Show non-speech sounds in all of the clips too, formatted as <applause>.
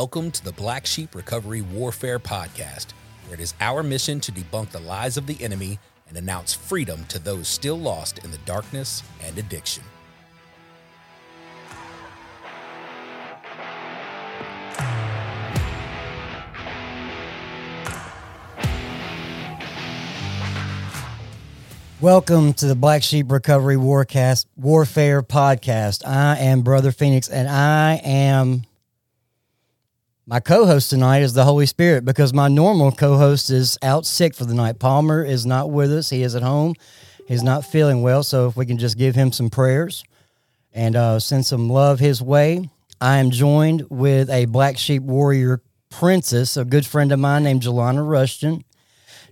Welcome to the Black Sheep Recovery Warfare Podcast, where it is our mission to debunk the lies of the enemy and announce freedom to those still lost in the darkness and addiction. Welcome to the Black Sheep Recovery Warcast Warfare Podcast. I am Brother Phoenix, and I am my co-host tonight is the Holy Spirit because my normal co-host is out sick for the night. Palmer is not with us; he is at home. He's not feeling well, so if we can just give him some prayers and uh, send some love his way. I am joined with a Black Sheep Warrior princess, a good friend of mine named Jolana Rushton.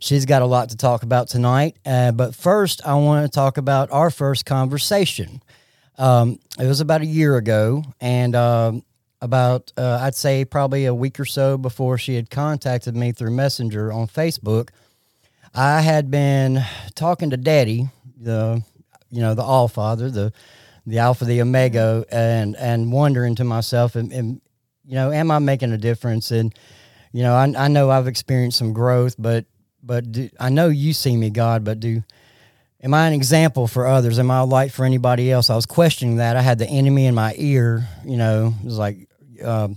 She's got a lot to talk about tonight. Uh, but first, I want to talk about our first conversation. Um, it was about a year ago, and um, about, uh, I'd say, probably a week or so before she had contacted me through Messenger on Facebook. I had been talking to Daddy, the you know the All Father, the the Alpha, the Omega, and and wondering to myself, and, and you know, am I making a difference? And you know, I, I know I've experienced some growth, but but do, I know you see me, God, but do am I an example for others? Am I a light for anybody else? I was questioning that. I had the enemy in my ear, you know, it was like uh,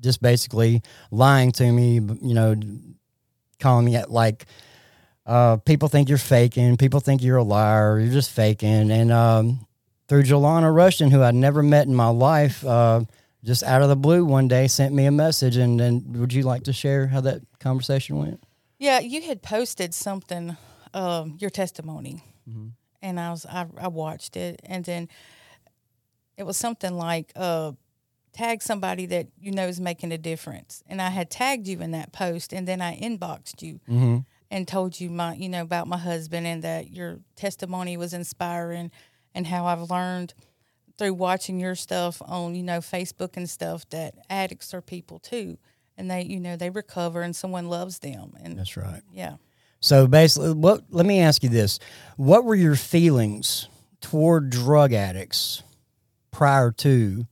just basically lying to me, you know, calling me at like uh, people think you're faking, people think you're a liar, you're just faking, and um, through Jolana Rushton, who I'd never met in my life. Uh, just out of the blue one day sent me a message. And, and would you like to share how that conversation went? Yeah, you had posted something, um, your testimony, and I was I, I watched it, and then it was something like uh, tag somebody that you know is making a difference, and I had tagged you in that post, and then I inboxed you mm-hmm. and told you my you know about my husband and that your testimony was inspiring, and how I've learned through watching your stuff on you know Facebook and stuff that addicts are people too, and they you know they recover and someone loves them, and that's right yeah. So basically, what? Let me ask you this: What were your feelings toward drug addicts prior to?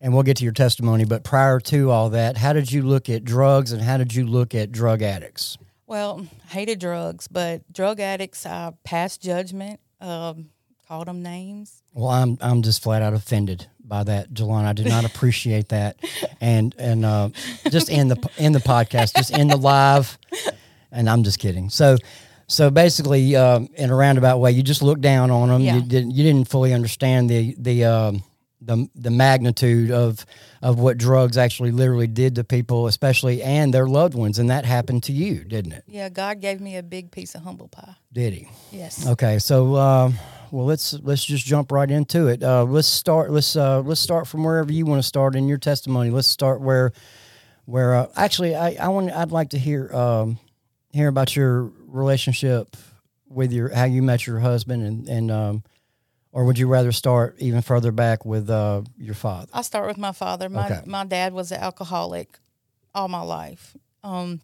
And we'll get to your testimony, but prior to all that, how did you look at drugs and how did you look at drug addicts? Well, hated drugs, but drug addicts, I passed judgment, um, called them names. Well, I'm I'm just flat out offended by that, Jolana. I did not appreciate that, and and uh, just in the in the podcast, just in the live, and I'm just kidding. So. So basically, um, in a roundabout way, you just looked down on them. Yeah. You didn't. You didn't fully understand the the um, the the magnitude of of what drugs actually literally did to people, especially and their loved ones, and that happened to you, didn't it? Yeah, God gave me a big piece of humble pie. Did he? Yes. Okay, so uh, well, let's let's just jump right into it. Uh, let's start. Let's uh, let's start from wherever you want to start in your testimony. Let's start where where uh, actually I I want I'd like to hear um, hear about your relationship with your how you met your husband and and um, or would you rather start even further back with uh, your father? I'll start with my father. My Okay. my dad was an alcoholic all my life. Um,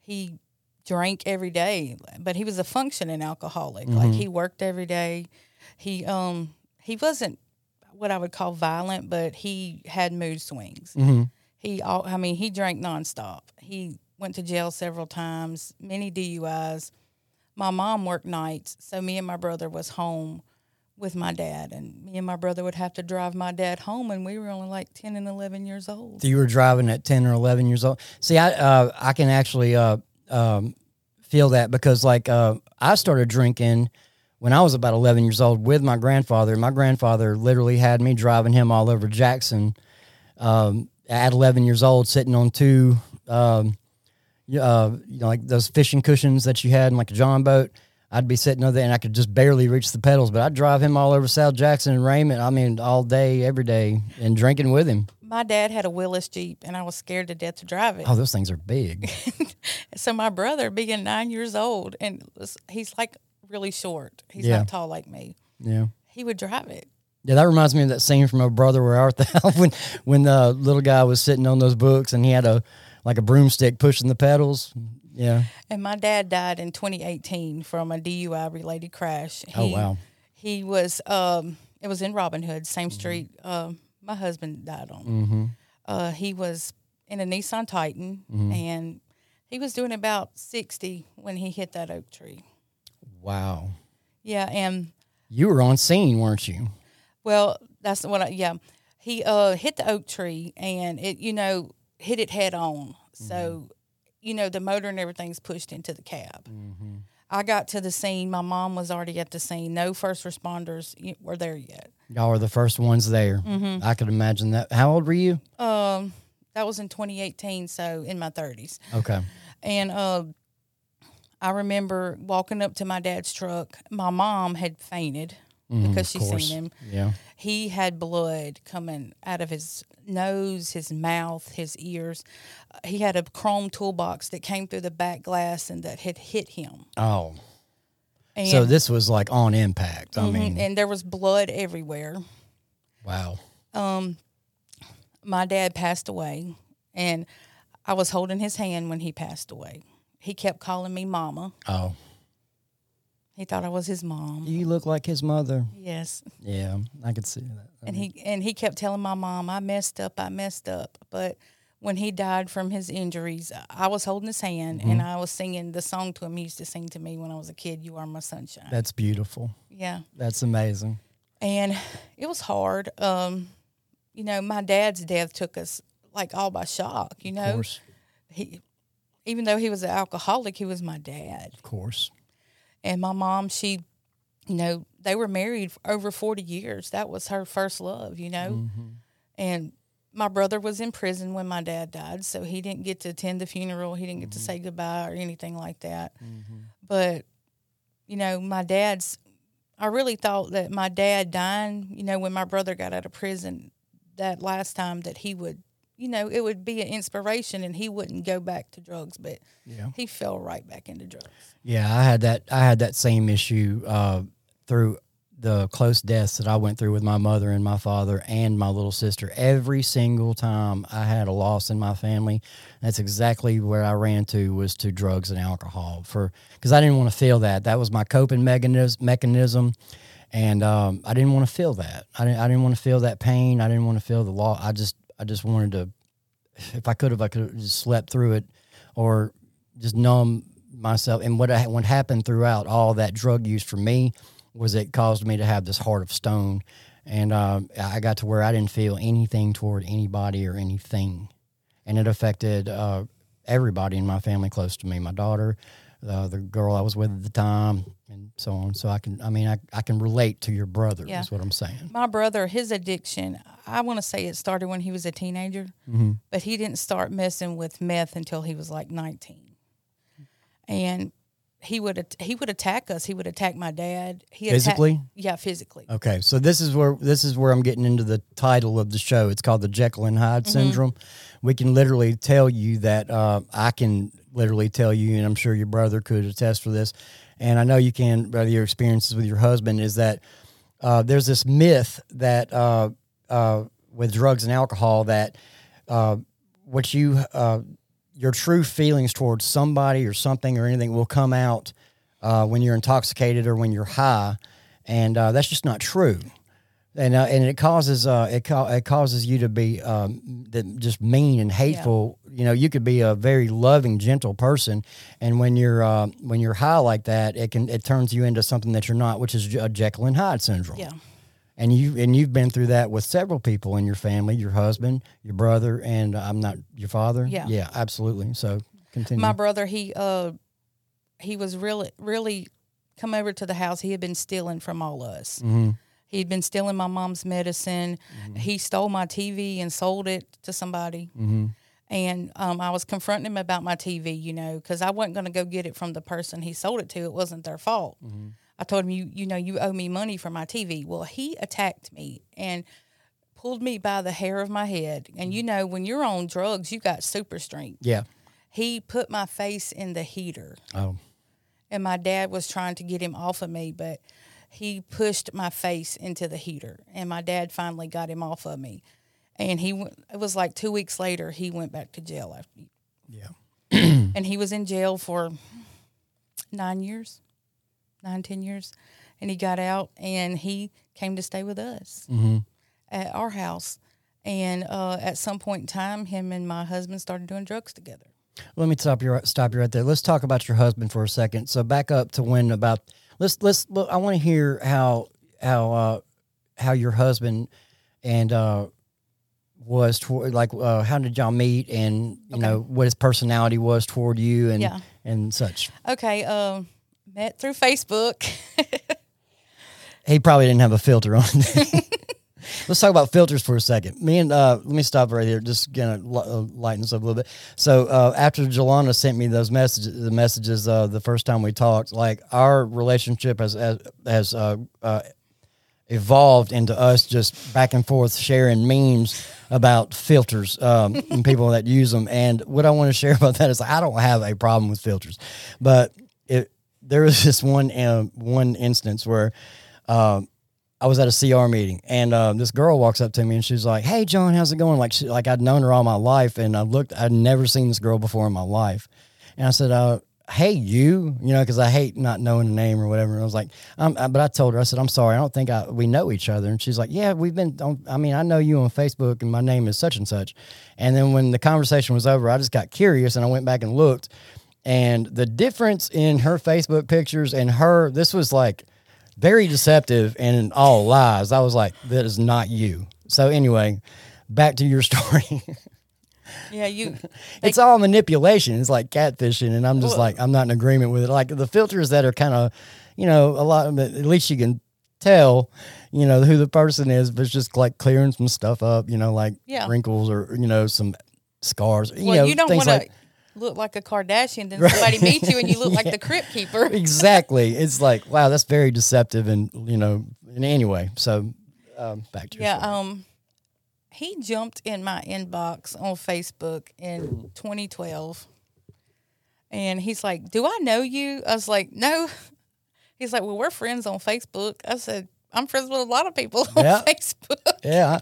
he drank every day, but he was a functioning alcoholic. Like he worked every day. He um he wasn't what I would call violent, but he had mood swings. Mm-hmm. He, all, I mean, he drank nonstop. He went to jail several times, many DUIs. My mom worked nights, so me and my brother was home with my dad, and me and my brother would have to drive my dad home, and we were only like ten and eleven years old. So you were driving at ten or eleven years old. See, I uh, I can actually uh, um, feel that because like uh, I started drinking when I was about eleven years old with my grandfather. My grandfather literally had me driving him all over Jackson um, at eleven years old, sitting on two. Um, uh, you know, like those fishing cushions that you had in like a John boat. I'd be sitting over there and I could just barely reach the pedals, but I'd drive him all over South Jackson and Raymond. I mean, all day, every day, and drinking with him. My dad had a Willys Jeep, and I was scared to death to drive it. Oh, those things are big. <laughs> So my brother, being nine years old, and he's like really short. He's Yeah. not tall like me. Yeah. He would drive it. Yeah, that reminds me of that scene from "Oh Brother Where Art Thou" <laughs> when when the little guy was sitting on those books and he had a like a broomstick pushing the pedals. Yeah. And my dad died in 2018 from a DUI related crash. Oh, He- wow. He was um it was in Robin Hood, same Mm-hmm. street um my husband died on. Mm-hmm. Uh, he was in a Nissan Titan, Mm-hmm. and he was doing about sixty when he hit that oak tree. Wow. Yeah, and You were on scene, weren't you? Well, that's what I, yeah. He uh hit the oak tree and it, you know, hit it head on. So, you know, the motor and everything's pushed into the cab. I got to the scene. My mom was already at the scene. No first responders were there yet. Y'all were the first ones there. I could imagine that. How old were you? Um, that was in 2018, so in my 30s. Okay. And uh, I remember walking up to my dad's truck. My mom had fainted because she Mm, seen him. Yeah. he had blood coming out of his nose, his mouth, his ears. Uh, He had a chrome toolbox that came through the back glass and that had hit him. Oh. And, So this was like on impact. I Mhm, mean, and there was blood everywhere. wow. Um, my dad passed away, and I was holding his hand when he passed away. He kept calling me mama. Oh. He thought I was his mom. You look like his mother. Yes. Yeah, I could see that. and he and he kept telling my mom, "I messed up, I messed up." But when he died from his injuries, I was holding his hand and I was singing the song to him. He used to sing to me when I was a kid. You are my sunshine. That's beautiful. yeah, That's amazing. and it was hard. Um, you know, my dad's death took us like all by shock. You Of know, course. he even though he was an alcoholic, he was my dad. Of course. And my mom, she, you know, they were married over 40 years. That was her first love, you know. Mm-hmm. And my brother was in prison when my dad died, so he didn't get to attend the funeral. He didn't get to Mm-hmm. say goodbye or anything like that. But, you know, my dad's, I really thought that my dad dying, you know, when my brother got out of prison that last time, that he would, you know, it would be an inspiration and he wouldn't go back to drugs, but Yeah. he fell right back into drugs. Yeah, I had that. I had that same issue uh, through the close deaths that I went through with my mother and my father and my little sister. Every single time I had a loss in my family, that's exactly where I ran to was to drugs and alcohol for because I didn't want to feel that. That was my coping mechanism. Mechanism. And um, I didn't want to feel that. I didn't. I didn't want to feel that pain. I didn't want to feel the loss. I just. I just wanted to. If I could have, I could have just slept through it, or just numb myself. And what I, what happened throughout all that drug use for me was it caused me to have this heart of stone, and um, I got to where I didn't feel anything toward anybody or anything, and it affected uh, everybody in my family close to me, my daughter, uh, the girl I was with at the time, and so on. So I can, I mean, I, I can relate to your brother. Yeah. Is what I'm saying. my brother, his addiction, I want to say it started when he was a teenager, Mm-hmm. but he didn't start messing with meth until he was like 19. And he would he would attack us. He would attack my dad. He atta- Physically? yeah, physically. Okay, so this is where this is where I'm getting into the title of the show. It's called the Jekyll and Hyde syndrome. We can literally tell you that uh, I can literally tell you, and I'm sure your brother could attest for this, and I know you can, brother. Your experiences with your husband is that uh, there's this myth that uh, uh, with drugs and alcohol that uh, what you uh, your true feelings towards somebody or something or anything will come out uh, when you're intoxicated or when you're high, and uh, that's just not true. And uh, and it causes uh, it ca- it causes you to be um, just mean and hateful. You know, you could be a very loving, gentle person, and when you're uh, when you're high like that, it can it turns you into something that you're not, which is a Jekyll and Hyde syndrome. Yeah. And you and you've been through that with several people in your family, your husband, your brother, and I'm not your father. Yeah. yeah, absolutely. So continue. My brother, he uh he was really really come over to the house. He had been stealing from all of us. Mhm. He'd been stealing my mom's medicine. He stole my TV and sold it to somebody. Mhm. And um, I was confronting him about my TV, you know, because I wasn't going to go get it from the person he sold it to. It wasn't their fault. I told him, you, you know, you owe me money for my TV. Well, he attacked me and pulled me by the hair of my head. And you mm-hmm. know, when you're on drugs, you got super strength. Yeah. He put my face in the heater, Oh. and my dad was trying to get him off of me, but he pushed my face into the heater, and my dad finally got him off of me. And he, went, it was like two weeks later, he went back to jail after, Yeah. <clears throat> and he was in jail for nine years, nine ten years, and he got out and he came to stay with us Mm-hmm. at our house, And uh, at some point in time, him and my husband started doing drugs together. Let me stop you. Stop you right there. Let's talk about your husband for a second. So back up to when about. Let's let's. Look, I want to hear how how uh, how your husband and uh, was toward like uh, how did y'all meet and you know what his personality was toward you and Yeah. and such. Okay, um, met through Facebook. <laughs> He probably didn't have a filter on. <laughs> Let's talk about filters for a second. Me and uh, let me stop right here. Just gonna uh, lighten this up a little bit. So uh, after Jolana sent me those messages, the messages uh, the first time we talked, like our relationship has has, has uh, uh, evolved into us just back and forth sharing memes about filters um, <laughs> and people that use them. And what I want to share about that is I don't have a problem with filters, but it there was <laughs> this one um, one instance where. Um, I was at a CR meeting and um, this girl walks up to me and she's like, "Hey, John, how's it going?" Like, she, like I'd known her all my life and I looked, I'd never seen this girl before in my life, and I said, uh, "Hey, you," you know, because I hate not knowing the name or whatever. And I was like, um, but I told her, I said, "I'm sorry, I don't think I, we know each other." And she's like, "Yeah, we've been. On, I mean, I know you on Facebook, and my name is such and such." And then when the conversation was over, I just got curious and I went back and looked, and the difference in her Facebook pictures and her, this was like very deceptive and all lies. I was like, that is not you. So anyway, back to your <laughs> story. yeah, you. <laughs> it's all manipulation. It's like catfishing, and I'm just Well- like, I'm not in agreement with it. Like the filters that are kind of, you know, a lot of at least you can tell, you know, who the person is, but it's just like clearing some stuff up, you know, like Yeah. wrinkles or you know some scars. You well, know, you don't things want to like look like a Kardashian. Then <laughs> Right. somebody meets you and you look like the <laughs> crypt keeper. <laughs> exactly. It's like wow, that's very deceptive, and you know, and anyway, so um, back to your Yeah, story. um, he jumped in my inbox on Facebook in 2012, and he's like, "Do I know you?" I was like, "No." He's like, "Well, we're friends on Facebook." I said, "I'm friends with a lot of people on Yeah. Facebook." yeah.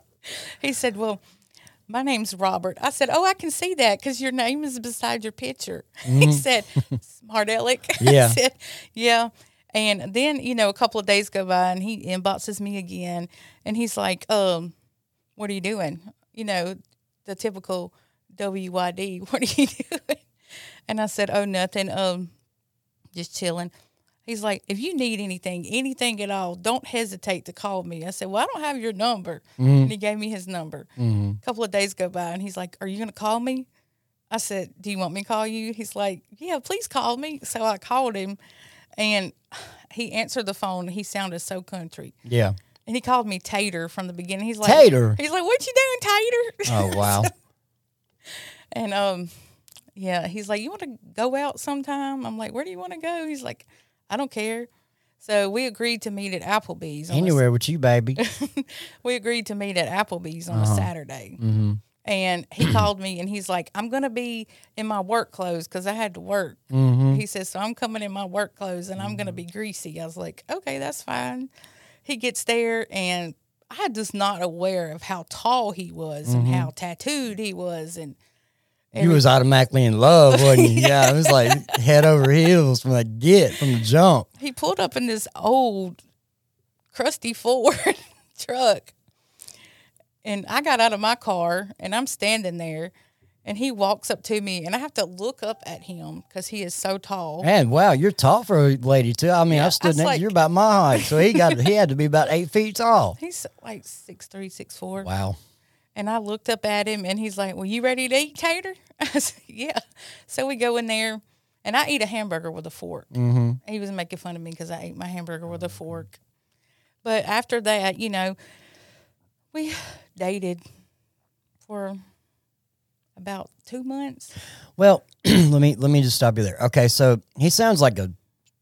He said, "Well." My name's Robert. I said, "Oh, I can see that because your name is beside your picture." <laughs> He said, "Smart aleck." <laughs> Mm-hmm. Yeah. I said, "Yeah." And then you know, a couple of days go by, and he inboxes me again, and he's like, "Um, what are you doing?" You know, the typical WYD. <laughs> What are you doing? And I said, "Oh, nothing. Um, just chilling." He's like, if you need anything, anything at all, don't hesitate to call me. I said, well, I don't have your number. And he gave me his number. A couple of days go by and he's like, are you going to call me? I said, do you want me to call you? He's like, yeah, please call me. So I called him and <sighs> he answered the phone. He sounded so country. Yeah. And he called me Tater from the beginning. He's like, Tater? He's like, what you doing, Tater? Oh <laughs> wow. And um, yeah, he's like, "You want to go out sometime?" I'm like, "Where do you want to go?" He's like, "I don't care." So we agreed to meet at Applebee's. On a- Anywhere with you, baby. <laughs> we agreed to meet at Applebee's on Uh-huh. a Saturday. Mm-hmm. And he <clears throat> called me and he's like, "I'm gonna be in my work clothes because I had to work." Mm-hmm. He says, "So I'm coming in my work clothes and I'm gonna be greasy." I was like, "Okay, that's fine." He gets there and I was not aware of how tall he was and how tattooed he was and You was automatically in love, wasn't you? <laughs> yeah. it was like head over heels from the get, from the jump. he pulled up in this old crusty Ford <laughs> truck. And I got out of my car and I'm standing there and he walks up to me and I have to look up at him because he is so tall. Man, wow, you're tall for a lady too. I mean, Yeah, I stood I next like- to you about my height, so he got he had to be about eight feet tall. <laughs> He's like six three, six four. Wow. And I looked up at him and he's like, Well, you ready to eat, Tater? <laughs> I said, Yeah. So we go in there and I eat a hamburger with a fork. Mm-hmm. He was making fun of me because I ate my hamburger with a fork. But after that, you know, we <sighs> dated for about two months. Well, <clears throat> let me let me just stop you there. Okay, so he sounds like a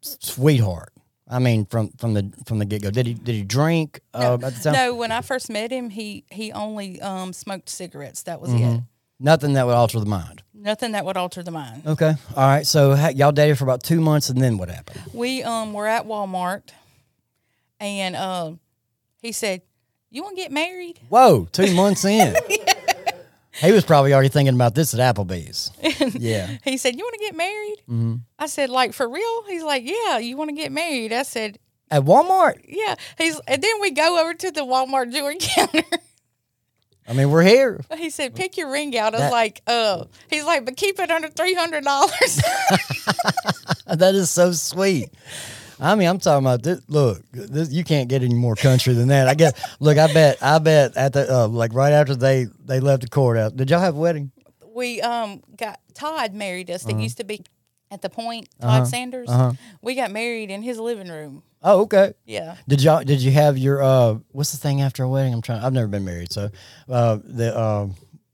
sweetheart. I mean, from from the from the get go. Did he did he drink? No, uh, at the time? no, when I first met him, he he only um, smoked cigarettes. That was Mm-hmm. it. Nothing that would alter the mind. Nothing that would alter the mind. Okay, all right. So ha- y'all dated for about two months, and then what happened? We um were at Walmart, and um he said, "You want to get married?" Whoa, two months in. <laughs> He was probably already thinking about this at Applebee's. <laughs> Yeah. He said, "You want to get married?" Mm-hmm. I said, "Like for real?" He's like, "Yeah, you want to get married?" I said, At Walmart. "Yeah." He's and then we go over to the Walmart jewelry <laughs> counter, I mean, we're here. He said, "Pick your ring out." I was That- like, "Uh," he's like, "But keep it under three hundred dollars." <laughs> that is so sweet. I mean, I'm talking about this. Look, this, you can't get any more country than that. I guess. Look, I bet. I bet at the uh, like right after they they left the courthouse. Did y'all have a wedding? we um got Todd married us. Uh-huh. Used to be at the point. Todd Sanders. We got married in his living room. Oh, okay. Yeah. Did y'all? Did you have your uh? What's the thing after a wedding? I'm trying. I've never been married, so uh, the uh,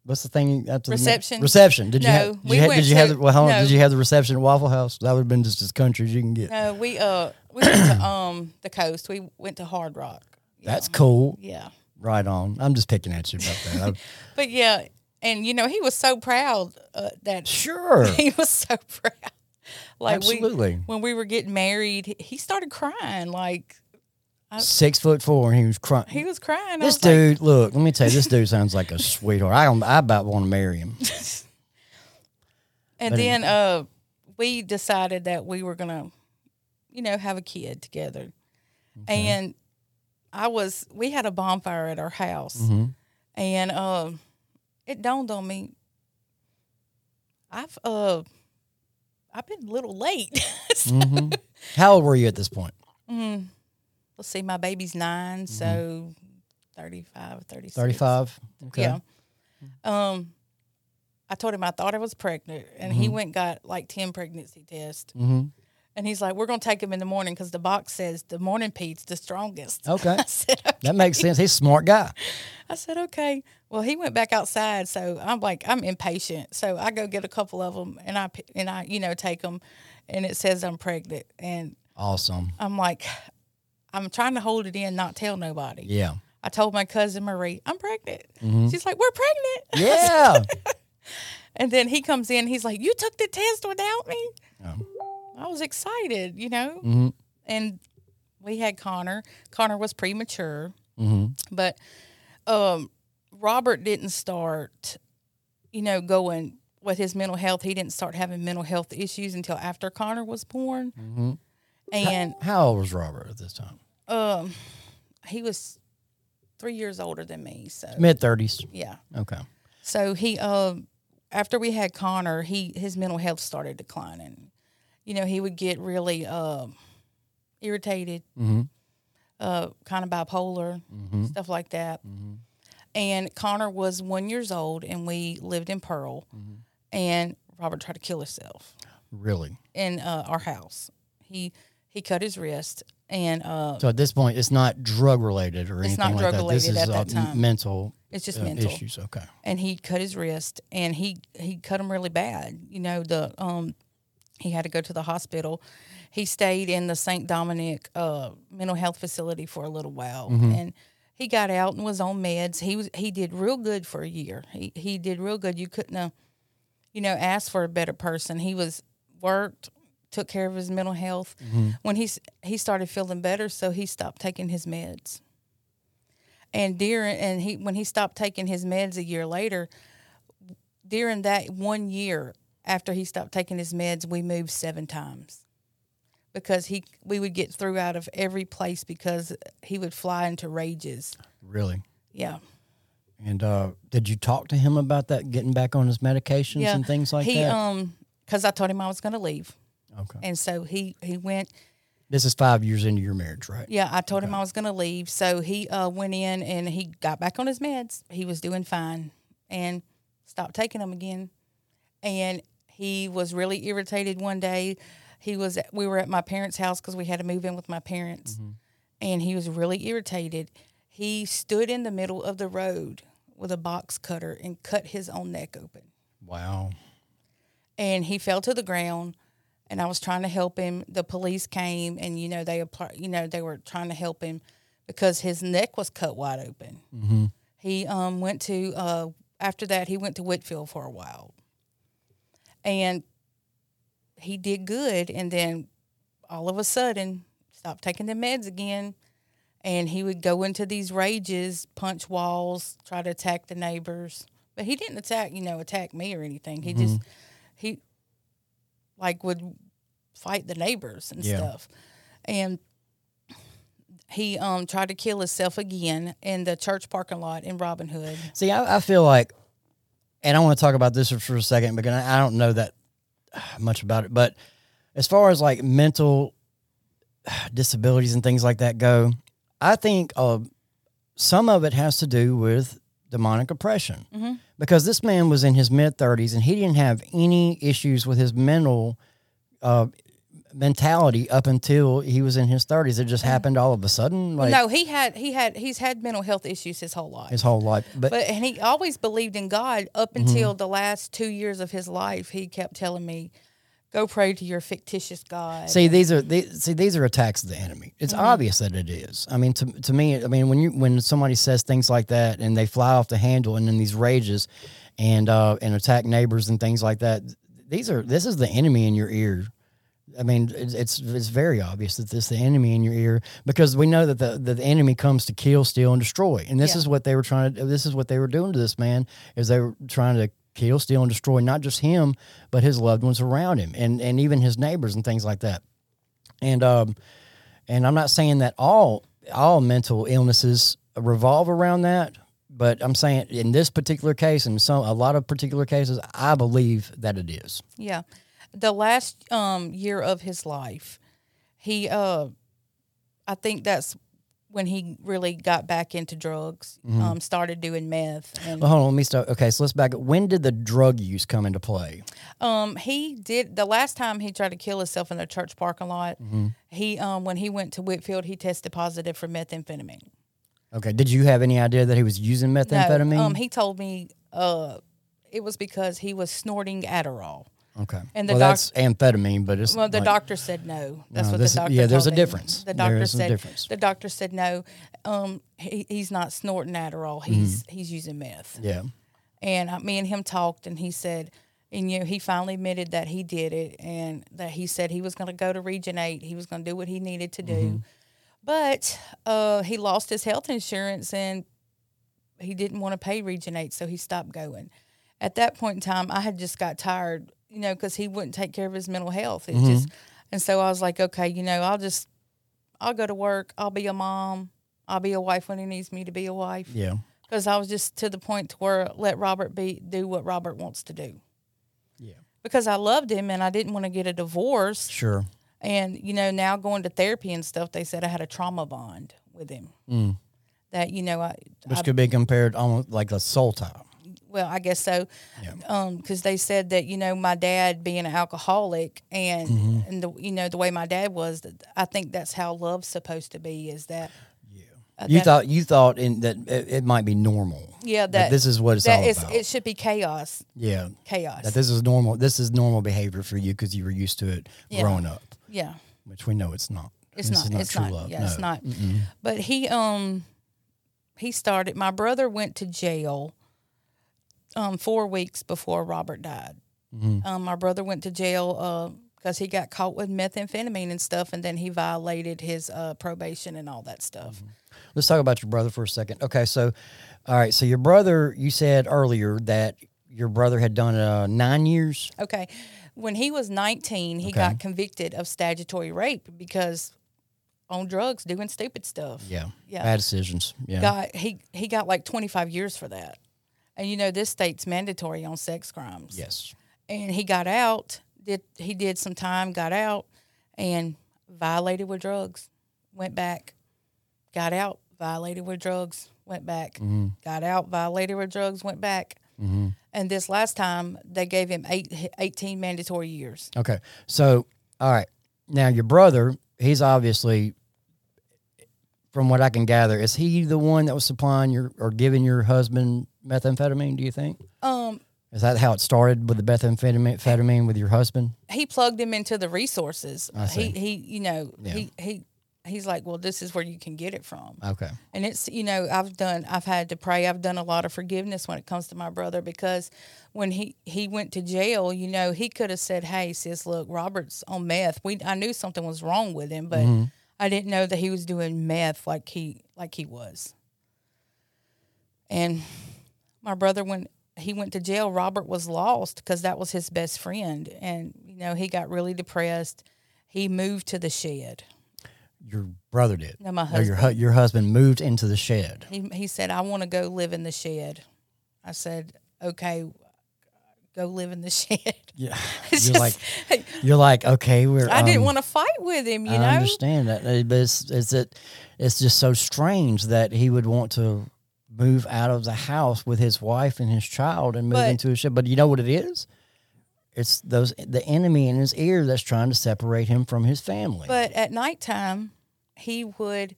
what's the thing after the Reception. reception? Did you? No, have, did we you, ha- went did you have to- the, well, on, no. Did you have the reception at Waffle House? That would have been just as country as you can get. No, we uh we went to <coughs> um the coast. We went to Hard Rock. That's cool. yeah. Right on. I'm just picking at you about that. <laughs> But yeah, and you know he was so proud uh, that sure. <laughs> he was so proud. Like Absolutely. we when we were getting married, he started crying. Like Six foot four, and he was crying. he was crying. This was like, dude, look, let me tell you, this dude sounds like a sweetheart. I don't, I about want to marry him. and then uh, we decided that we were gonna, you know, have a kid together. And I was, we had a bonfire at our house, Mm-hmm. and um, it dawned on me. I've uh, I've been a little late. So, <laughs> hmm How old were you at this point? mm, let's see, my baby's 9 so 35, 36. 35? Okay. Yeah. Um, I told him I thought I was pregnant, and he went and got like ten pregnancy tests, Mm-hmm. and he's like, "We're gonna take him in the morning because the box says the morning pete's the strongest." <laughs> Okay. Said, okay. That makes sense. He's a smart guy. I said, "Okay." Well, he went back outside, so I'm like, I'm impatient, so I go get a couple of them, and I and I you know take them, and it says I'm pregnant, and Awesome. I'm like, I'm trying to hold it in, not tell nobody. Yeah. I told my cousin Marie, I'm pregnant. Mm-hmm. She's like, We're pregnant. Yeah. <laughs> And then he comes in, he's like, You took the test without me? I was excited, you know? hmm And we had Connor. Connor was premature, hmm but um, Robert didn't start, you know, going with his mental health. He didn't start having mental health issues until after Connor was born. hmm And How old was Robert at this time? Um, he was three years older than me. So, Mid 30s. yeah. Okay. So he, um, after we had Connor, he his mental health started declining. You know, he would get really um, irritated, hmm uh, kind of bipolar, hmm stuff like that. hmm And Connor was one years old, and we lived in Pearl. Mhm. And Robert tried to kill himself Really? in uh, our house. He he cut his wrist, and uh, So at this point, it's not drug related or It's anything not like that. This is at that time. mental, it's just uh, mental. issues. Okay. and he cut his wrist and he he cut him really bad you know the um he had to go to the hospital he stayed in the st dominic uh mental health facility for a little while and he got out and was on meds he was he did real good for a year he he did real good you couldn't have you know asked for a better person he was worked took care of his mental health when he he started feeling better so he stopped taking his meds and during and he when he stopped taking his meds a year later, during that one year after he stopped taking his meds, we moved seven times because he we would get through out of every place because he would fly into rages. Really? Yeah, And uh, did you talk to him about that, getting back on his medications yeah. and things like he that? um because I told him I was going to leave, okay. and so he he went. This is five years into your marriage, right? Yeah, I told him I was going to leave, so he uh, went in and he got back on his meds. He was doing fine, and stopped taking them again. And he was really irritated one day. He was we were at my parents' house because we had to move in with my parents, and he was really irritated. He stood in the middle of the road with a box cutter and cut his own neck open Wow. and he fell to the ground and I was trying to help him. The police came and you know they you know they were trying to help him because his neck was cut wide open. hmm He um, went to uh, after that he went to Whitfield for a while, and he did good. And then all of a sudden stopped taking the meds again, and he would go into these rages, punch walls, try to attack the neighbors. But he didn't attack, you know, attack me or anything. He just he like would fight the neighbors and Yeah. stuff. And he um tried to kill himself again in the church parking lot in Robin Hood. See, I, I feel like, and I want to talk about this for a second because I I don't know that much about it. But as far as like mental disabilities and things like that go, I think uh, some of it has to do with demonic oppression Mm-hmm. Because this man was in his mid 30s and he didn't have any issues with his mental uh, mentality up until he was in his 30s. It just happened all of a sudden, like no, he had he had he's had mental health issues his whole life. his whole life. But, But and he always believed in God up Mm-hmm. until the last two years of his life. He kept telling me, "Go pray to your fictitious God." See, these are these, see these are attacks of the enemy. It's obvious that it is. I mean, to to me, I mean, when you when somebody says things like that and they fly off the handle and in these rages, and uh and attack neighbors and things like that, these are this is the enemy in your ear. I mean, it's it's, it's very obvious that this is the enemy in your ear because we know that the that the enemy comes to kill, steal, and destroy, and this Yeah. is what they were trying to. This is what they were doing to this man is they were trying to kill, steal, and destroy not just him but his loved ones around him and and even his neighbors and things like that. And um, and I'm not saying that all all mental illnesses revolve around that, but I'm saying in this particular case and some a lot of particular cases, I believe that it is. Yeah. The last um, year of his life, he, uh, I think that's when he really got back into drugs, um, started doing meth. And Well, hold on, let me start. Okay, so let's back. up. When did the drug use come into play? um, he did, the last time he tried to kill himself in the church parking lot, Mm-hmm. he, um, when he went to Whitfield, he tested positive for methamphetamine. Okay, did you have any idea that he was using methamphetamine? No, um, he told me uh, it was because he was snorting Adderall. Okay, and the well, doc- that's amphetamine, but it's Well, the like- doctor said no. That's No, what this- the doctor. Said. Yeah, there's a him. difference. The There doctor said difference. the doctor said no. Um, he, he's not snorting Adderall. He's he's using meth. Yeah, And uh, me and him talked, and he said, and you know, he finally admitted that he did it, and that he said he was going to go to Region Eight. He was going to do what he needed to do, Mm-hmm. but uh, he lost his health insurance, and he didn't want to pay Region Eight, so he stopped going. At that point in time, I had just got tired, you know, because he wouldn't take care of his mental health. It just, and so I was like, okay, you know, I'll just, I'll go to work. I'll be a mom. I'll be a wife when he needs me to be a wife yeah, because I was just to the point to where let Robert be do what Robert wants to do. Yeah. Because I loved him and I didn't want to get a divorce. sure. And you know, now going to therapy and stuff, they said I had a trauma bond with him. Mm. That you know, I, Which I could be compared almost like a soul tie. Well, I guess so. Yeah. Um, because they said that you know my dad being an alcoholic and Mm-hmm. and the you know the way my dad was, I think that's how love's supposed to be. Is that uh, You that- thought you thought in that it, it might be normal. yeah that that this is what it's all is- about. it should be chaos Yeah, chaos that this is normal. This is normal behavior for you because you were used to it Yeah. growing up, yeah. which we know it's not. It's This not. is it's true not. love. Yeah, it's No. not. But he um he started. My brother went to jail um four weeks before Robert died. Mm-hmm. Um, my brother went to jail because he got caught with methamphetamine and stuff, and then he violated his uh, probation and all that stuff. Mm-hmm. Let's talk about your brother for a second. Okay, so all right, so your brother, you said earlier that your brother had done uh, nine years. Okay, when he was nineteen, he Okay. got convicted of statutory rape because on drugs, doing stupid stuff. Yeah, Yeah. bad decisions. Yeah, got he he got like 25 years for that and you know this state's mandatory on sex crimes. Yes. and he got out did he did some time got out and violated with drugs went back got out violated with drugs went back Mm-hmm. got out violated with drugs went back. And this last time they gave him eight, 18 mandatory years. Okay, so all right, now your brother, he's obviously, from what I can gather, is he the one that was supplying your or giving your husband methamphetamine? Do you think? um Is that how it started with the methamphetamine amphetamine with your husband? he plugged him into the resources see. he he you know Yeah. he he he's like well this is where you can get it from Okay. And it's you know I've done I've had to pray I've done a lot of forgiveness when it comes to my brother because when he he went to jail you know he could have said hey sis look Robert's on meth we I knew something was wrong with him but I didn't know that he was doing meth like he like he was and my brother when he went to jail Robert was lost because that was his best friend and you know he got really depressed he moved to the shed your brother did. No, my Or your hu- your husband moved into the shed. He he said, "I want to go live in the shed." I said, "Okay, go live in the <laughs> shed." Yeah, <laughs> It's you're just- like you're like okay, we're. I didn't um, want to fight with him, you I know. I understand that, but it's it's it, it's just so strange that he would want to move out of the house with his wife and his child and move But- into a ship. But you know what it is? It's those the enemy in his ear that's trying to separate him from his family. But at nighttime, he would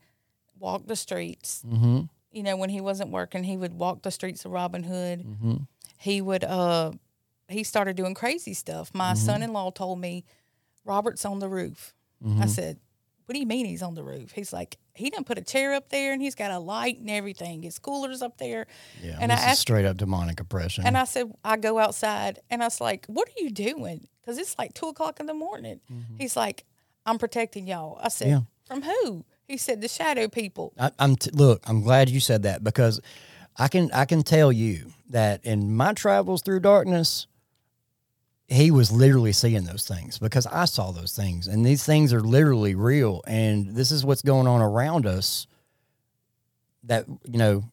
walk the streets. mm-hmm, You know, when he wasn't working, he would walk the streets of Robin Hood. mm-hmm, He would. uh He started doing crazy stuff. My Mm-hmm. son-in-law told me, "Robert's on the roof." mm-hmm. I said, "What do you mean he's on the roof?" He's like, "He didn't put a chair up there, and he's got a light and everything. His cooler's up there." yeah, and I asked- straight up demonic oppression. And I said, I go outside and I was like, what are you doing? Because it's like two o'clock in the morning. He's like, I'm protecting y'all. I said, Mm-hmm. Yeah. from who? He said, the shadow people. I, I'm t- look. I'm glad you said that because I can I can tell you that in my travels through darkness, he was literally seeing those things because I saw those things, and these things are literally real. And this is what's going on around us. That you know,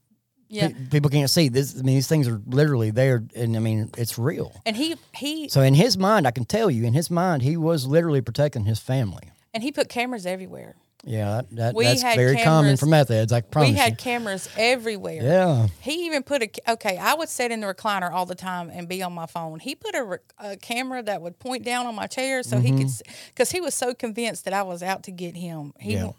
Yeah. pe- people can't see this. I mean, these things are literally there, and I mean, it's real. And he, he, So in his mind, I can tell you, in his mind, he was literally protecting his family. and he put cameras everywhere. Yeah, that, We that's very common for meth heads. I promise we had you. cameras everywhere. Yeah. He even put a, okay, I would sit in the recliner all the time and be on my phone. He put a, a camera that would point down on my chair so he could, because he was so convinced that I was out to get him. He, Mm-hmm. Yeah.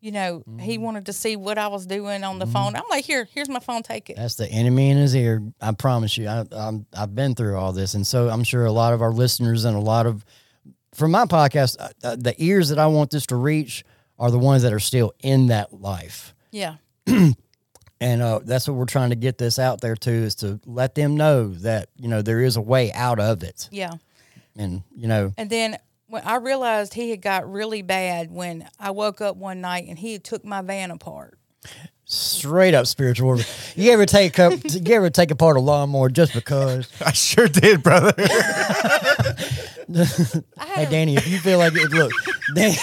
you know, he wanted to see what I was doing on the phone. I'm like, here, here's my phone, take it. That's the enemy in his ear. I promise you. I, I'm, I've been through all this, and so I'm sure a lot of our listeners and a lot of from my podcast, uh, uh, the ears that I want this to reach are the ones that are still in that life, Yeah. <clears throat> and uh, that's what we're trying to get this out there too, is to let them know that you know there is a way out of it, Yeah. and you know, And then when I realized he had got really bad when I woke up one night and he had took my van apart. straight up spiritual warfare. You ever take up, <laughs> you ever take apart a lawnmower just because? <laughs> I sure did, brother. <laughs> Hey Danny, if you feel like it, look, Danny,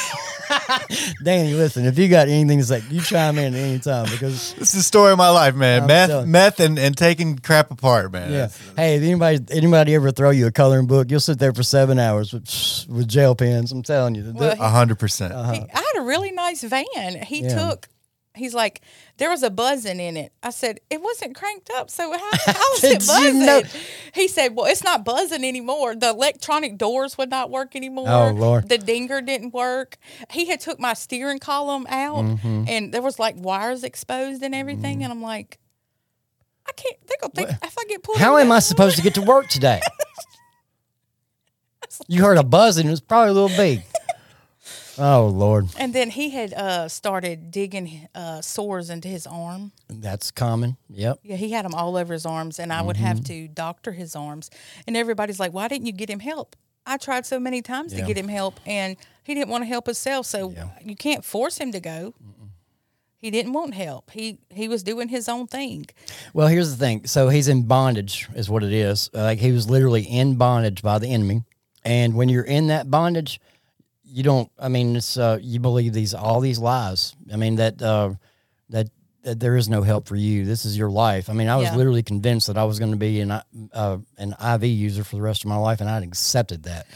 <laughs> Danny, listen, if you got anything to say, you chime in at any time because this is the story of my life, man. I'm meth, telling- meth, and, and taking crap apart, man. yeah. Hey, if anybody anybody ever throw you a coloring book, you'll sit there for seven hours with, with gel pens. I'm telling you. Well, A hundred percent. Uh-huh. he- I had a really nice van. He Yeah. took. He's like, there was a buzzing in it. I said, it wasn't cranked up, so how, <laughs> how was it Did you buzzing? know- He said, well, it's not buzzing anymore. The electronic doors would not work anymore. Oh, Lord. The dinger didn't work. He had took my steering column out, Mm-hmm. and there was like wires exposed and everything. And I'm like, I can't. They're gonna think if I get pulled. How am I supposed to get to work today? <laughs> You heard a buzzing. It was probably a little big. Oh Lord, And then he had uh, started digging uh, sores into his arm. that's common. Yep. Yeah, he had them all over his arms, and I would Mm-hmm. have to doctor his arms. And everybody's like, "Why didn't you get him help?" I tried so many times Yeah. to get him help, and he didn't want to help himself. So Yeah. you can't force him to go. He didn't want help. He he was doing his own thing. Well, here's the thing. So he's in bondage, is what it is. Uh, Like he was literally in bondage by the enemy, and when you're in that bondage, you don't. I mean, it's uh, you believe these all these lies. I mean that uh, that that there is no help for you. This is your life. I mean, I was Yeah. literally convinced that I was going to be an uh, an IV user for the rest of my life, and I'd accepted that.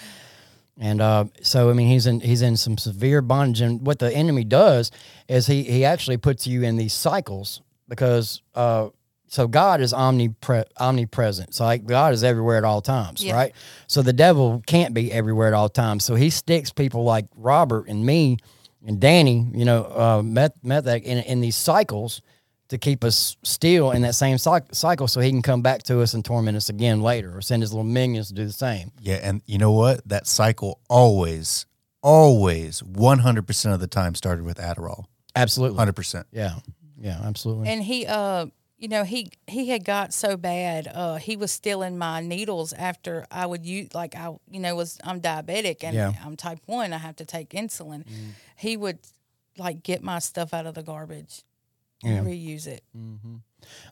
And uh, so, I mean, he's in he's in some severe bondage, and what the enemy does is he he actually puts you in these cycles because uh, so God is omnipre- omnipresent. So like God is everywhere at all times, Yeah. right? So the devil can't be everywhere at all times. So he sticks people like Robert and me and Danny, you know, uh, met met in in these cycles to keep us still in that same cycle, so he can come back to us and torment us again later, or send his little minions to do the same. Yeah, and you know what? That cycle always, always, one hundred percent of the time started with Adderall. Absolutely. Hundred percent. Yeah. Yeah, absolutely. And he, uh, you know, he he had got so bad. Uh, he was stealing my needles after I would use, like I, you know, was I'm diabetic and Yeah. Mm. I'm type one. I have to take insulin. He would like get my stuff out of the garbage and reuse it.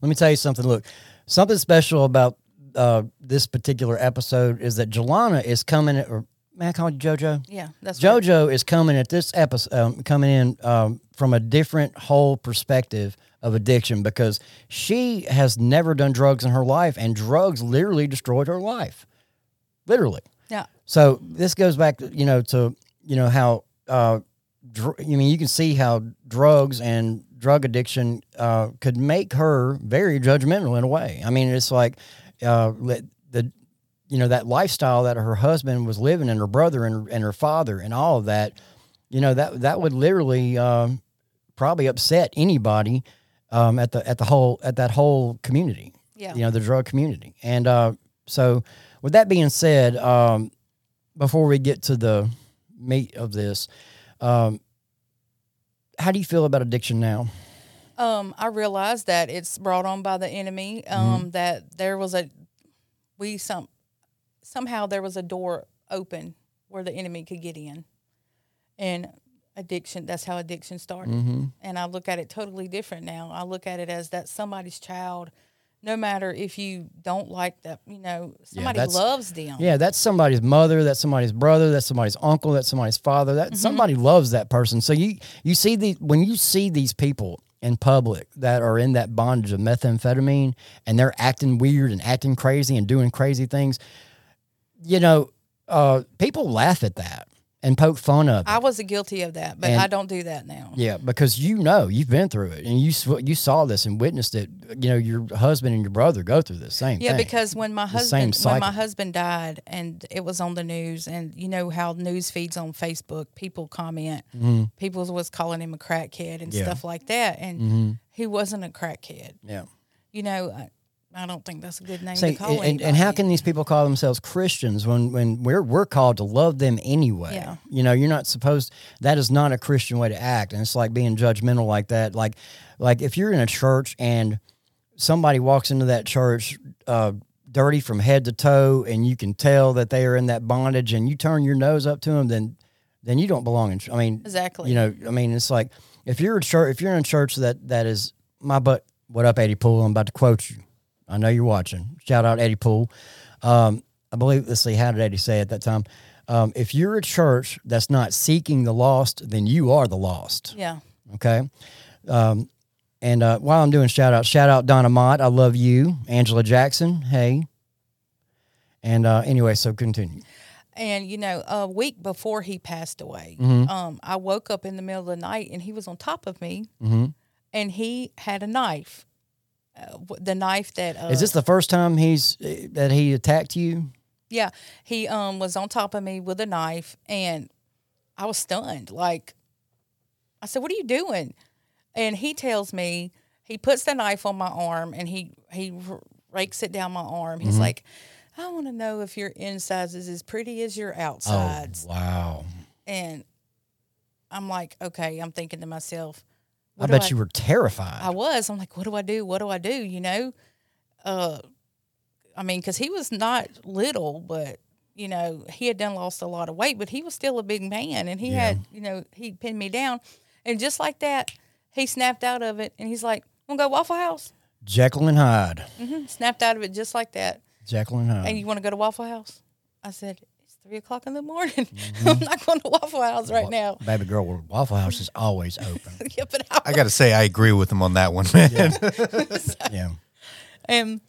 Let me tell you something. Look, something special about uh, this particular episode is that Jolana is coming or man, I call you JoJo. Yeah, that's right. JoJo is coming at this episode, um, coming in um, from a different whole perspective of addiction because she has never done drugs in her life, and drugs literally destroyed her life, literally. Yeah, So this goes back, to, you know, to you know how uh, dr- I mean, you can see how drugs and drug addiction uh, could make her very judgmental in a way. I mean, it's like uh, you know that lifestyle that her husband was living and her brother and, and her father and all of that. You know that that would literally um, probably upset anybody um, at the at the whole at that whole community yeah. you know, the drug community. And uh, so, with that being said, um, before we get to the meat of this, um, how do you feel about addiction now? Um, I realize that it's brought on by the enemy. Mm-hmm. Um, that there was a we some somehow there was a door open where the enemy could get in, and addiction. That's how addiction started. Mm-hmm. And I look at it totally different now. I look at it as that somebody's child. No matter if you don't like that, you know, somebody that's- loves them. Yeah, that's somebody's mother, that's somebody's brother, that's somebody's uncle, that's somebody's father. That somebody loves that person. So you you see the when you see these people in public that are in that bondage of methamphetamine and they're acting weird and acting crazy and doing crazy things, you know, uh, people laugh at that and poke fun of it. I was guilty of that, but And- I don't do that now. Yeah, because you know you've been through it and you you saw this and witnessed it. You know your husband and your brother go through the same thing. Yeah, thing. because when my The husband when my husband died and it was on the news and you know how news feeds on Facebook, people comment, people was calling him a crackhead and Mm-hmm. Yeah. stuff like that, and Mhm. he wasn't a crackhead. yeah. You know, I, don't think that's a good name to call and, and how can these people call themselves Christians when when we're we're called to love them anyway? Yeah. You know, you're not supposed. That is not a Christian way to act, and it's like being judgmental like that. Like, like if you're in a church and somebody walks into that church uh, dirty from head to toe, and you can tell that they are in that bondage, and you turn your nose up to them, then then you don't belong in. I mean, exactly? you know, I mean, it's like if you're a church, if you're in a church that that is my butt. What up, Eddie Poole? I'm about to quote you. I know you're watching. Shout out Eddie Poole. Um, I believe. Let's see. How did Eddie say at that time? Um, if you're a church that's not seeking the lost, then you are the lost. yeah, Okay. Um, and uh, while I'm doing shout out, shout out Donna Mott. I love you. Angela Jackson. Hey. And uh, anyway, so continue. and you know, a week before he passed away, Mm-hmm. um, I woke up in the middle of the night and he was on top of me, hmm and he had a knife, uh, the knife that uh, Is this the first time he's uh, that he attacked you? Yeah, he um was on top of me with a knife, and I was stunned. Like, I said, "What are you doing?" And he tells me he puts the knife on my arm, and he he rakes it down my arm. He's like, "I want to know if your insides is as pretty as your outsides." Oh, wow. And I'm like, "Okay." I'm thinking to myself, I bet you were terrified. I was. I'm like, what do I do? What do I do? You know, uh, I mean, because he was not little, but you know, he had done lost a lot of weight, but he was still a big man, and he Yeah. had, you know, he pinned me down, and just like that, he snapped out of it, and he's like, "Want to go Waffle House?" Jekyll and Hyde. hmm Snapped out of it just like that. Jekyll and Hyde. And you want to go to Waffle House? I said, "It's three o'clock in the morning. <laughs> Mm-hmm. I'm not going to Waffle House right now." Baby girl, Waffle House is always open. <laughs> yeah, but I, I got to say, I agree with him on that one, man. yeah. <laughs> And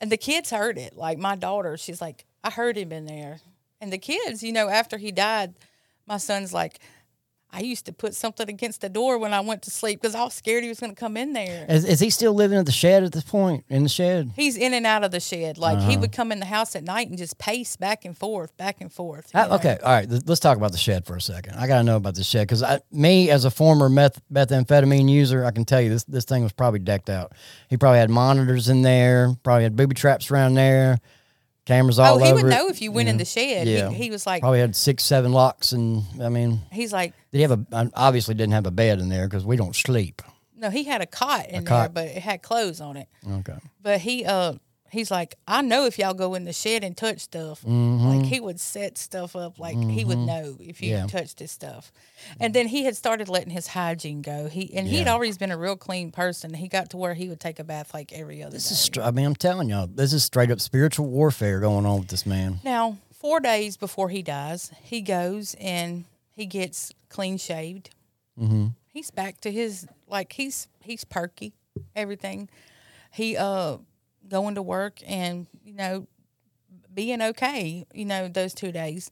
and the kids heard it. Like my daughter, she's like, I heard him in there. And the kids, you know, after he died, my son's like, I used to put something against the door when I went to sleep because I was scared he was going to come in there. Is, is he still living at the shed at this point? In the shed? He's in and out of the shed. Like Uh-huh. he would come in the house at night and just pace back and forth, back and forth. Ah, okay, all right. Let's talk about the shed for a second. I got to know about the shed because me, as a former meth, methamphetamine user, I can tell you this this thing was probably decked out. He probably had monitors in there, probably had booby traps around there, cameras all Oh, over. he would it. know if you went in the shed. Yeah. He, he was like, Probably had six, seven locks, and I mean, he's like, did he have a? Obviously, didn't have a bed in there because we don't sleep. no, he had a cot in there, cot. but it had clothes on it. Okay. But he uh he's like, I know if y'all go in the shed and touch stuff. Like he would set stuff up like he would know if you Mm-hmm. Yeah. touched his stuff. And then he had started letting his hygiene go. He and he had Yeah. always been a real clean person. He got to where he would take a bath like every other This day. is. str- I mean, I'm telling y'all, this is straight up spiritual warfare going on with this man. now, four days before he dies, he goes and he gets clean shaved. Mm-hmm. He's back to his like he's he's perky, everything. He uh going to work and you know being okay. You know those two days.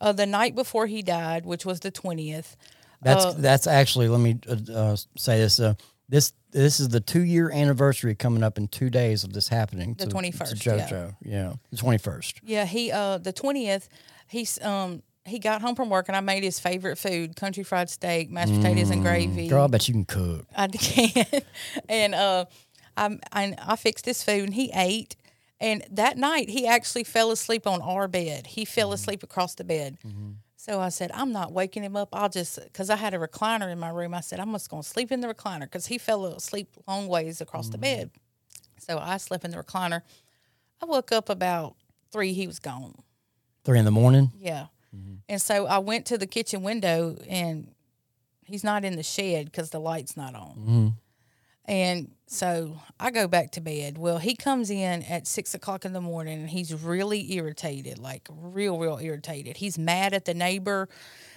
Uh, the night before he died, which was the twentieth. That's Uh, that's actually. Let me uh, uh, say this. Uh, this this is the two year anniversary coming up in two days of this happening. The 21st, to yeah. JoJo. Yeah, the twenty first. Yeah, he uh the twentieth, he's um he got home from work and I made his favorite food, country fried steak, mashed potatoes and gravy. Girl, I bet you can cook. I <laughs> can. and uh I, I I fixed his food and he ate. And that night he actually fell asleep on our bed. He fell mm-hmm. asleep across the bed. Mm-hmm. So I said, I'm not waking him up. I'll just, because I had a recliner in my room. I said, I'm just going to sleep in the recliner because he fell asleep long ways across the mm-hmm. bed. So I slept in the recliner. I woke up about three, he was gone. Three in the morning. Yeah. And so I went to the kitchen window and he's not in the shed because the light's not on. And so I go back to bed. Well, he comes in at six o'clock in the morning and he's really irritated, like real, real irritated. He's mad at the neighbor.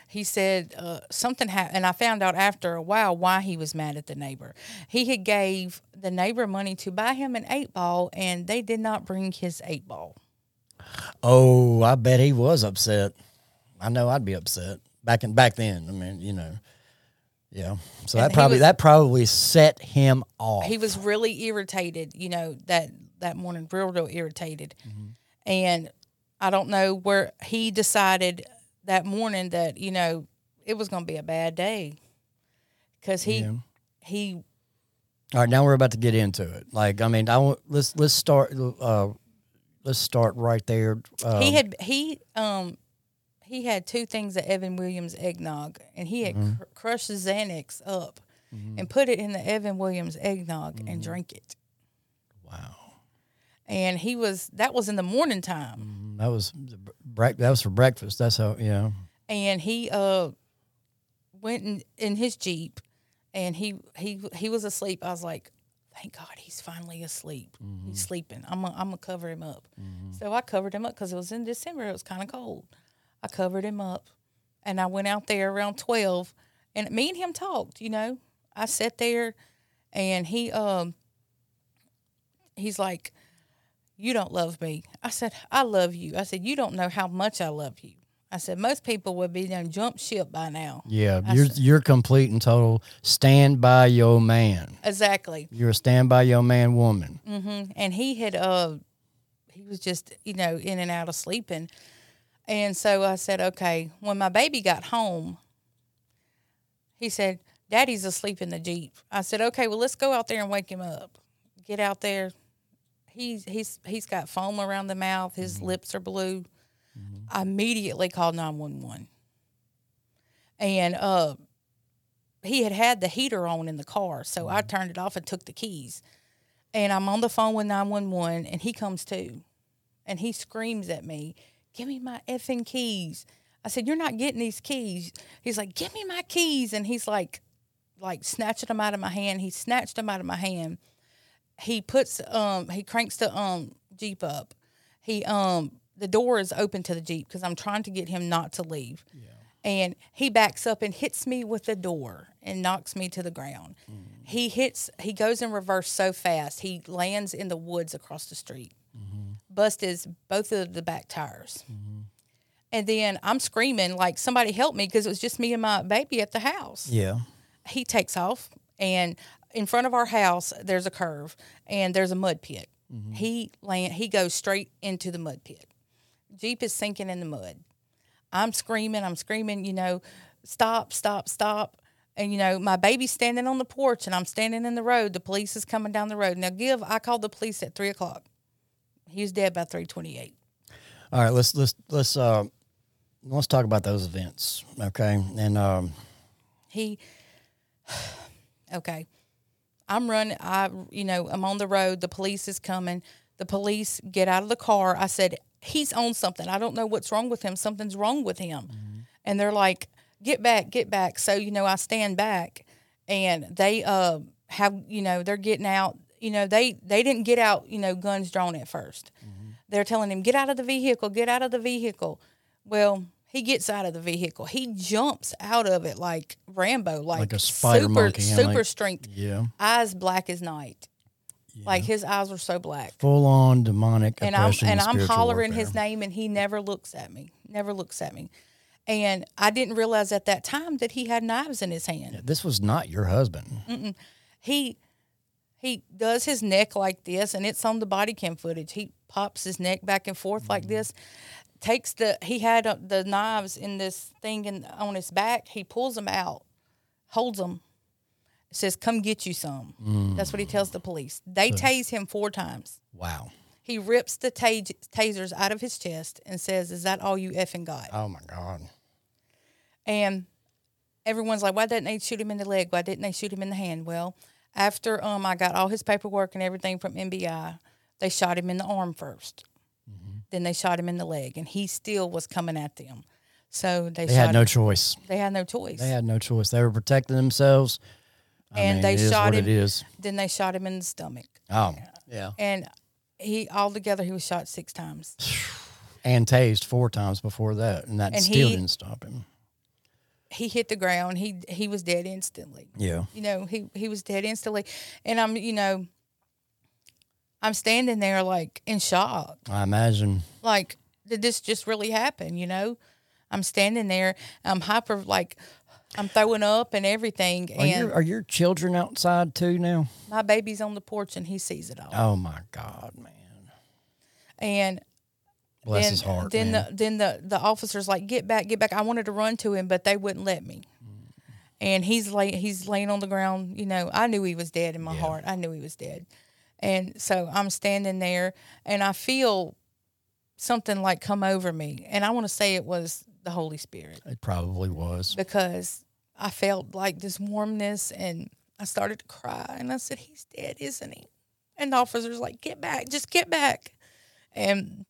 He said uh, something happened, and I found out after a while why he was mad at the neighbor. He had gave the neighbor money to buy him an eight ball, and they did not bring his eight ball. Oh, I bet he was upset. I know I'd be upset back in back then. I mean, you know, yeah. So And that probably was- that probably set him off. he was really irritated, you know, that that morning, real, real irritated. And I don't know where he decided that morning that you know it was going to be a bad day because he Yeah. he All right, now we're about to get into it. Like, I mean, I want let's let's start. Uh, let's start right there. Uh, he had he um he had two things of Evan Williams eggnog, and he had mm-hmm. cr- crushed the Xanax up mm-hmm. and put it in the Evan Williams eggnog and mm-hmm. drank it. wow, And he was that was in the morning time. that was break. That was for breakfast. That's how. Yeah. and he uh went in, in his jeep and he he he was asleep i was like thank god he's finally asleep he's sleeping i'm gonna, I'm gonna cover him up so i covered him up because it was in december it was kind of cold i covered him up and i went out there around 12 and me and him talked you know i sat there and he um he's like you don't love me. I said, I love you. I said, you don't know how much I love you. I said, most people would be done jump ship by now. Yeah, I you're said- you're complete and total. Stand by your man. Exactly. You're a stand by your man woman. hmm And he had, uh, he was just, you know, in and out of sleeping. And so I said, okay, when my baby got home, he said, Daddy's asleep in the Jeep. I said, okay, well, let's go out there and wake him up. Get out there. He's, he's, he's got foam around the mouth. His mm-hmm. lips are blue. Mm-hmm. I immediately called 911. And uh, he had had the heater on in the car. So I mm-hmm. turned it off and took the keys. And I'm on the phone with 911 and he comes to. And he screams at me, Give me my effing keys. I said, You're not getting these keys. He's like, Give me my keys. And he's like, like snatching them out of my hand. He snatched them out of my hand. He puts um he cranks the um Jeep up. He um the door is open to the Jeep because I'm trying to get him not to leave. And he backs up and hits me with the door and knocks me to the ground. He hits he goes in reverse so fast. He lands in the woods across the street. Bust his both of the back tires. Mm-hmm. And then I'm screaming like somebody help me because it was just me and my baby at the house. Yeah. he takes off and in front of our house there's a curve and there's a mud pit. Mm-hmm. He land he goes straight into the mud pit. Jeep is sinking in the mud. I'm screaming i'm screaming you know stop stop stop. And you know my baby's standing on the porch and i'm standing in the road. The police is coming down the road. Now give i called the police at three o'clock he was dead by 328 All right. Let's let's let's uh let's talk about those events. Okay. And um he <sighs> okay. I'm running i you know i'm on the road. The police is coming. The police get out of the car. I said he's on something. I don't know what's wrong with him. Something's wrong with him. And they're like get back get back. So you know i stand back and they uh have you know they're getting out you know they they didn't get out you know guns drawn at 1st they're telling him, get out of the vehicle, get out of the vehicle. Well, he gets out of the vehicle. He jumps out of it like Rambo, like, Like a spider super, monkey, super like- strength, Yeah. eyes black as night. Like his eyes were so black. Full on demonic And I'm and I'm hollering warfare. his name and he never looks at me. Never looks at me. And I didn't realize at that time that he had knives in his hand. This was not your husband. Mm. He he does his neck like this and it's on the body cam footage. He pops his neck back and forth like Mm-hmm. this. Takes the he had uh, the knives in this thing in, on his back. He pulls them out, holds them, says, "Come get you some." Mm. That's what he tells the police. They tase him four times. Wow. He rips the ta- tasers out of his chest and says, "Is that all you effing got?" Oh my God. And everyone's like, "Why didn't they shoot him in the leg? Why didn't they shoot him in the hand?" Well, after um I got all his paperwork and everything from MBI, they shot him in the arm 1st Then they shot him in the leg, and he still was coming at them. So they, They had no him. choice. They had no choice. They had no choice. They were protecting themselves. I and mean, they shot what him. It is. Then they shot him in the stomach, Oh, yeah. and he altogether he was shot six times. <sighs> And tased four times before that, and that And still he- didn't stop him. He hit the ground. He he was dead instantly. Yeah. you know he he was dead instantly and i'm you know i'm standing there like in shock I imagine. like did this just really happen you know i'm standing there i'm hyper like i'm throwing up and everything Are and your, are your children outside too now? my baby's on the porch and he sees it all Oh my God, man. and Bless then, his heart. then man. the then the the officers like get back get back. I wanted to run to him but they wouldn't let me. And he's lay he's laying on the ground you know. I knew he was dead in my heart. I knew he was dead. And so i'm standing there and i feel something like come over me. And i want to say it was the holy spirit. It probably was. because i felt like this warmness and i started to cry and i said he's dead isn't he? And the officer's like get back just get back. And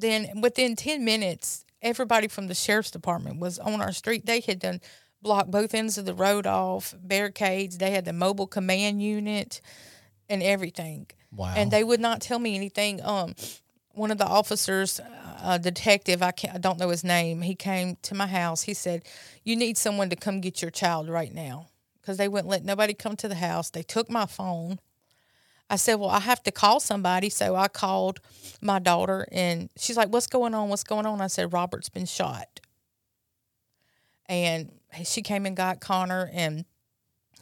then within 10 minutes everybody from the sheriff's department was on our street. They had done blocked both ends of the road off barricades. They had the mobile command unit and everything. Wow. and they would not tell me anything. Um one of the officers a detective I can't I don't know his name he came to my house. He said you need someone to come get your child right now. Because they wouldn't let nobody come to the house. They took my phone I said, Well, I have to call somebody. So I called my daughter and she's like, What's going on? What's going on? I said, Robert's been shot. And she came and got Connor and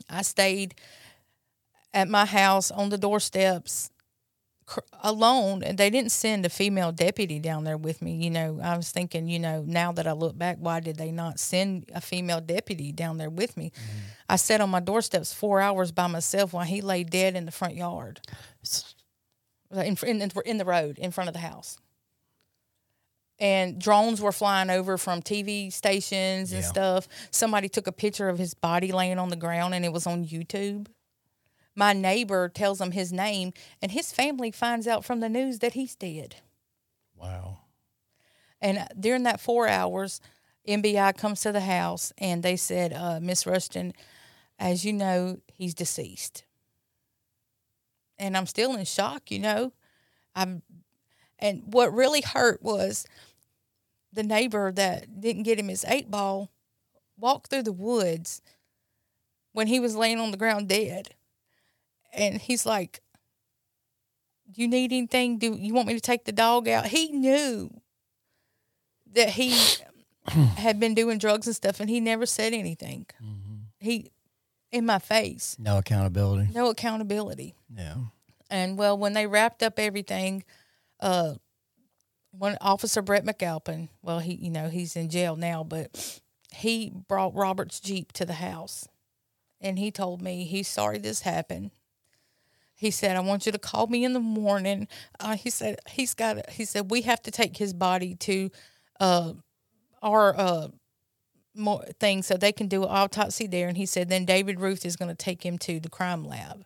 I stayed at my house on the doorsteps alone and they didn't send a female deputy down there with me you know. I was thinking you know now that i look back why did they not send a female deputy down there with me? Mm-hmm. I sat on my doorsteps four hours by myself while he lay dead in the front yard. In, in, in the road in front of the house. And drones were flying over from tv stations and Yeah. stuff. Somebody took a picture of his body laying on the ground and it was on youtube my neighbor tells him his name and his family finds out from the news that he's dead. Wow. and during that four hours mbi comes to the house and they said uh, miss rushton as you know he's deceased. And i'm still in shock you know? I'm and what really hurt was the neighbor that didn't get him his eight ball walked through the woods when he was laying on the ground dead and he's like do you need anything? Do you want me to take the dog out? He knew that he <coughs> had been doing drugs and stuff and he never said anything. He in my face. No accountability. no accountability. Yeah. and well, when they wrapped up everything, uh, one officer Brett McAlpin, well, he you know he's in jail now, but he brought Robert's jeep to the house, and he told me he's sorry this happened. He said, "I want you to call me in the morning." Uh, he said he's got. He said we have to take his body to uh, our uh, more thing so they can do an autopsy there. And he said then David Ruth is going to take him to the crime lab.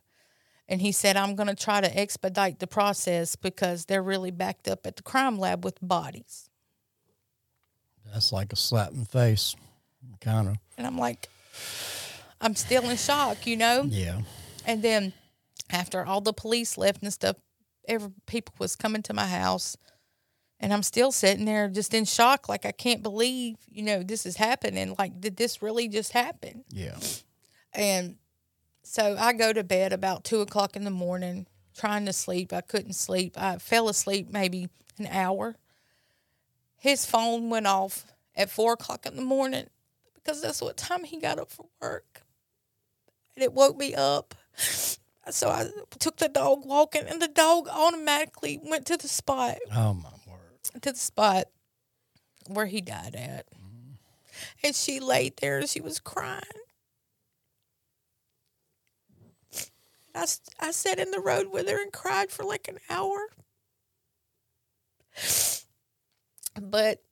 And he said, I'm going to try to expedite the process because they're really backed up at the crime lab with bodies. That's like a slap in the face. Kind of. And I'm like, I'm still in shock, you know? Yeah. And then after all the police left and stuff, every people was coming to my house, and I'm still sitting there just in shock, like I can't believe you know this is happening. Like, did this really just happen? Yeah. And so I go to bed about two o'clock in the morning, trying to sleep. I couldn't sleep. I fell asleep maybe an hour. His phone went off at four o'clock in the morning because that's what time he got up for work. And it woke me up. So I took the dog walking, and the dog automatically went to the spot Oh my word. to the spot where he died at. And she laid there and she was crying. I, I sat in the road with her and cried for like an hour. But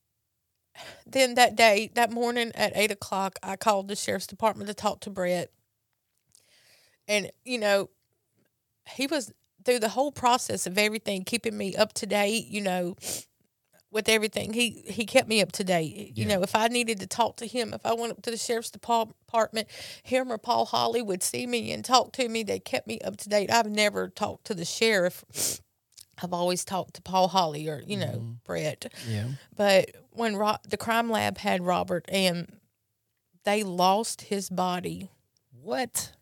then that day, that morning at eight o'clock, I called the sheriff's department to talk to Brett. And, you know, he was through the whole process of everything, keeping me up to date, you know, with everything. He he kept me up to date. You know, if I needed to talk to him, if I went up to the sheriff's department, him or Paul Holly would see me and talk to me. They kept me up to date. I've never talked to the sheriff. I've always talked to Paul Holly or you know mm-hmm. Brett. Yeah. But when Ro- the crime lab had Robert and they lost his body, What?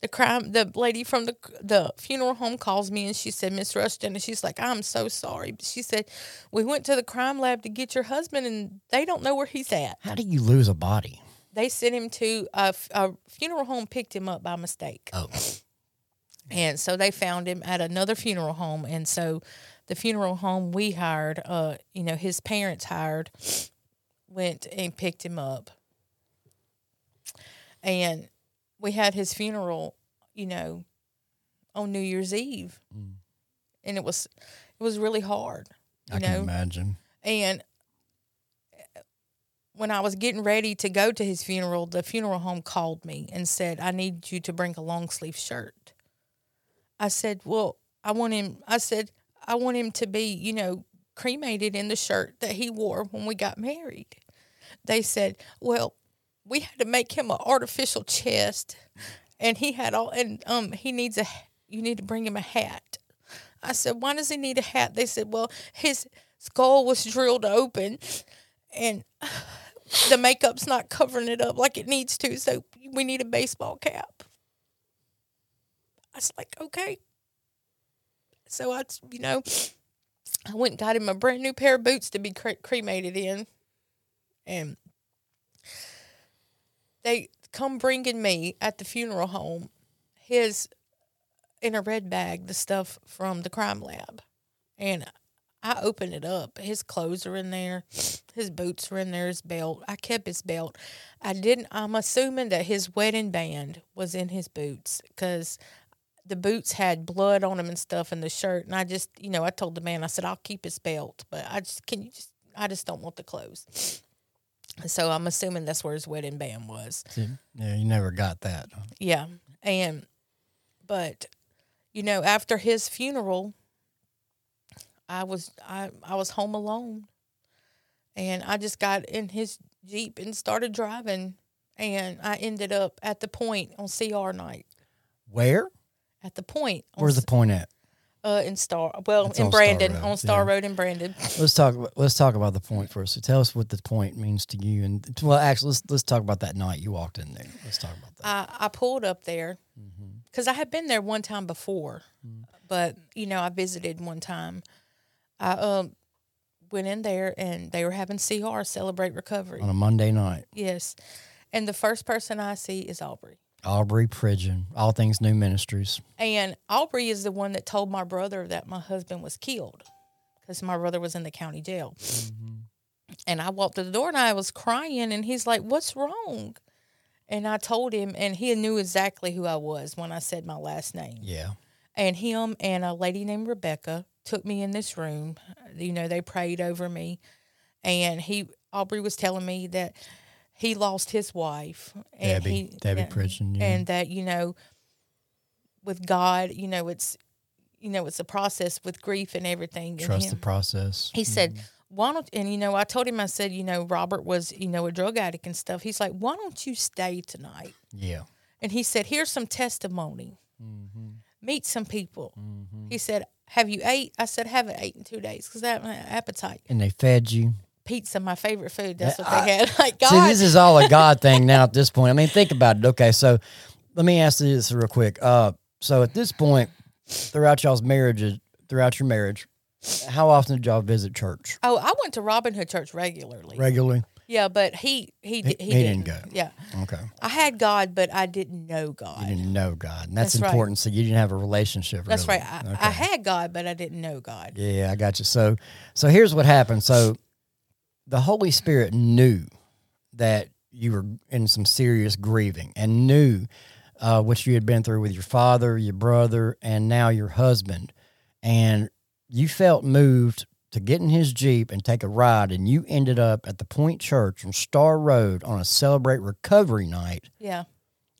The crime the lady from the the funeral home calls me and she said miss rushton and she's like i'm so sorry. But she said we went to the crime lab to get your husband and they don't know where he's at. How do you lose a body? they sent him to a funeral home picked him up by mistake. Oh. and so they found him at another funeral home. And so the funeral home we hired uh you know his parents hired went and picked him up. And we had his funeral you know on new year's eve and it was it was really hard you I know can imagine. and uh, when I was getting ready to go to his funeral, the funeral home called me and said, I need you to bring a long sleeve shirt. I said, Well, I want him, I said, I want him to be, you know, cremated in the shirt that he wore when we got married. They said, Well, we had to make him an artificial chest and he had all, and um, he needs a, you need to bring him a hat. I said, why does he need a hat? They said, well, his skull was drilled open and <sighs> the makeup's not covering it up like it needs to. So we need a baseball cap. I was like, okay. So I, you know, I went and got him a brand new pair of boots to be cre- cremated in. And they come bringing me at the funeral home his in a red bag the stuff from the crime lab. And i open it up. His clothes are in there. His boots are in there. His belt. I kept his belt. I didn't i'm assuming that his wedding band was in his boots because the boots had blood on them and stuff in the shirt. And i just you know i told the man i said i'll keep his belt but i just can you just i just don't want the clothes so i'm assuming that's where his wedding band was Yeah, you never got that. yeah. And but you know, after his funeral, I was I I was home alone. And I just got in his Jeep and started driving and I ended up at the point on CR night. Where? At the point Where's the point at? Uh in Star well It's in on Star Brandon on Star yeah. Road in Brandon. Let's talk. about- Let's talk about the point first. So tell us what the point means to you. And well, actually, let's let's talk about that night you walked in there. Let's talk about that. I, I pulled up there because I had been there one time before, but you know I visited one time. I um went in there and they were having CR celebrate recovery. On a Monday night, Yes, and the first person I see is Aubrey, Aubrey Pridgeon, All Things New Ministries. and Aubrey is the one that told my brother that my husband was killed because my brother was in the county jail. Mm-hmm. And I walked to the door and I was crying, and he's like, "What's wrong?" And I told him, and he knew exactly who I was when I said my last name. Yeah, and him and a lady named Rebecca took me in this room. You know, they prayed over me, and he Aubrey was telling me that he lost his wife, and Debbie, he, Debbie and. Yeah. and that you know, with God, you know, it's you know, it's a process with grief and everything. and trust him- the process. he said, "Why don't?" And you know, I told him, I said, you know, Robert was, you know, a drug addict and stuff. He's like, "Why don't you stay tonight?" Yeah, And he said, "Here's some testimony. Mm-hmm. Meet some people." He said, have you ate? I said, haven't ate in two days because I have an appetite. And they fed you. Pizza, my favorite food. That's what I- they had. <laughs> Like God, See, this is all a God <laughs> thing now at this point. I mean, think about it. Okay, so let me ask you this real quick. Uh, so at this point, throughout y'all's marriages, throughout your marriage, how often did y'all visit church? oh, I went to Robin Hood Church regularly. Regularly. Yeah, but he he he, he didn't. didn't go. Yeah, Okay. I had God, but I didn't know God. You didn't know God. And that's, That's right. important. So you didn't have a relationship. That's right. I, Okay. I had God, but I didn't know God. Yeah, I got you. So, so here's what happened. So, the Holy Spirit knew that you were in some serious grieving and knew uh, what you had been through with your father, your brother, and now your husband, and you felt moved to get in his jeep and take a ride, and you ended up at the Point Church on Star Road on a celebrate recovery night, Yeah,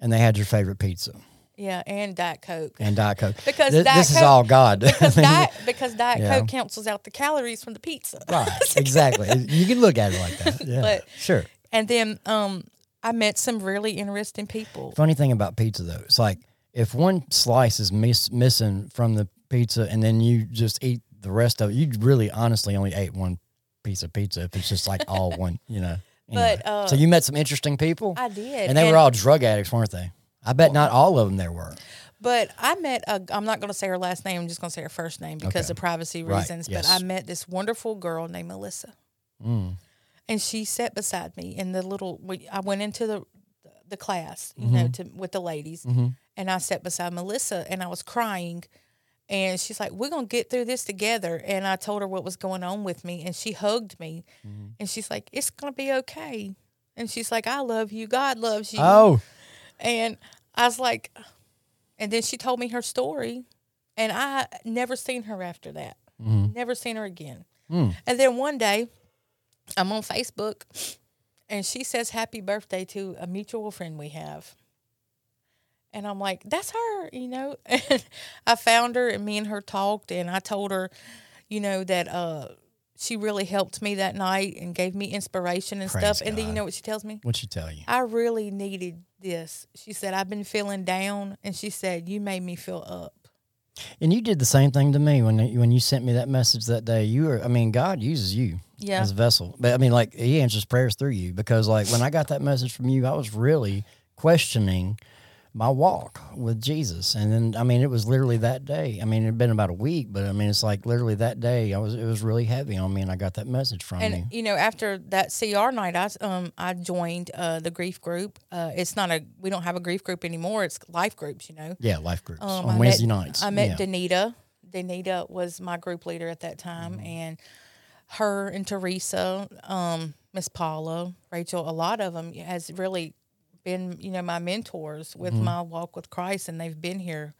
and they had your favorite pizza yeah, and Diet Coke. and Diet Coke. Because Th- Diet this is all God. Because <laughs> Diet because Diet Yeah. Coke cancels out the calories from the pizza. Right, <laughs> exactly. <laughs> You can look at it like that. Yeah, But- sure. And then um, I met some really interesting people. Funny thing about pizza though, it's like if one slice is miss, missing from the pizza, and then you just eat the rest of it, you really honestly only ate one piece of pizza. If it's just like all one, you know. But, uh, so you met some interesting people, I did, and they were all drug addicts, weren't they? I bet not all of them there were. But I met a. I'm not going to say her last name. I'm just going to say her first name because Okay. of privacy Right, reasons. yes. But I met this wonderful girl named Melissa, Mm. and she sat beside me in the little. we- I went into the the class, you Mm-hmm. know, to with the ladies, and I sat beside Melissa, and I was crying. And she's like, "We're gonna get through this together." And I told her what was going on with me, and she hugged me, Mm-hmm. and she's like, "It's gonna be okay." And she's like, "I love you. God loves you." Oh, And I was like, and then she told me her story, and I never seen her after that. Never seen her again. And then one day, I'm on Facebook, and she says happy birthday to a mutual friend we have. And I'm like, that's her, you know. <laughs> And I found her, and me and her talked, and I told her, you know, that uh, she really helped me that night and gave me inspiration and Praise stuff. And then you know what she tells me? what'd she tell you? I really needed this. She said, I've been feeling down. And she said, You made me feel up. And you did the same thing to me when when you sent me that message that day. You were, I mean, God uses you Yeah. as a vessel, but I mean, like He answers prayers through you because, like, when I got that message from you, I was really questioning my walk with Jesus, and then I mean, it was literally that day. I mean, it had been about a week, but I mean, it's like literally that day. I was, it was really heavy on me, and I got that message from And you. you know, after that CR night, I um I joined uh, the grief group. Uh, it's not a we don't have a grief group anymore. It's life groups. You know, Yeah, life groups Um, on I Wednesday met, nights. I met yeah. Danita. Danita was my group leader at that time, Mm-hmm. and her and Teresa, um, Miss Paula, Rachel, a lot of them has really been, you know, my mentors with Mm-hmm. my walk with Christ, and they've been here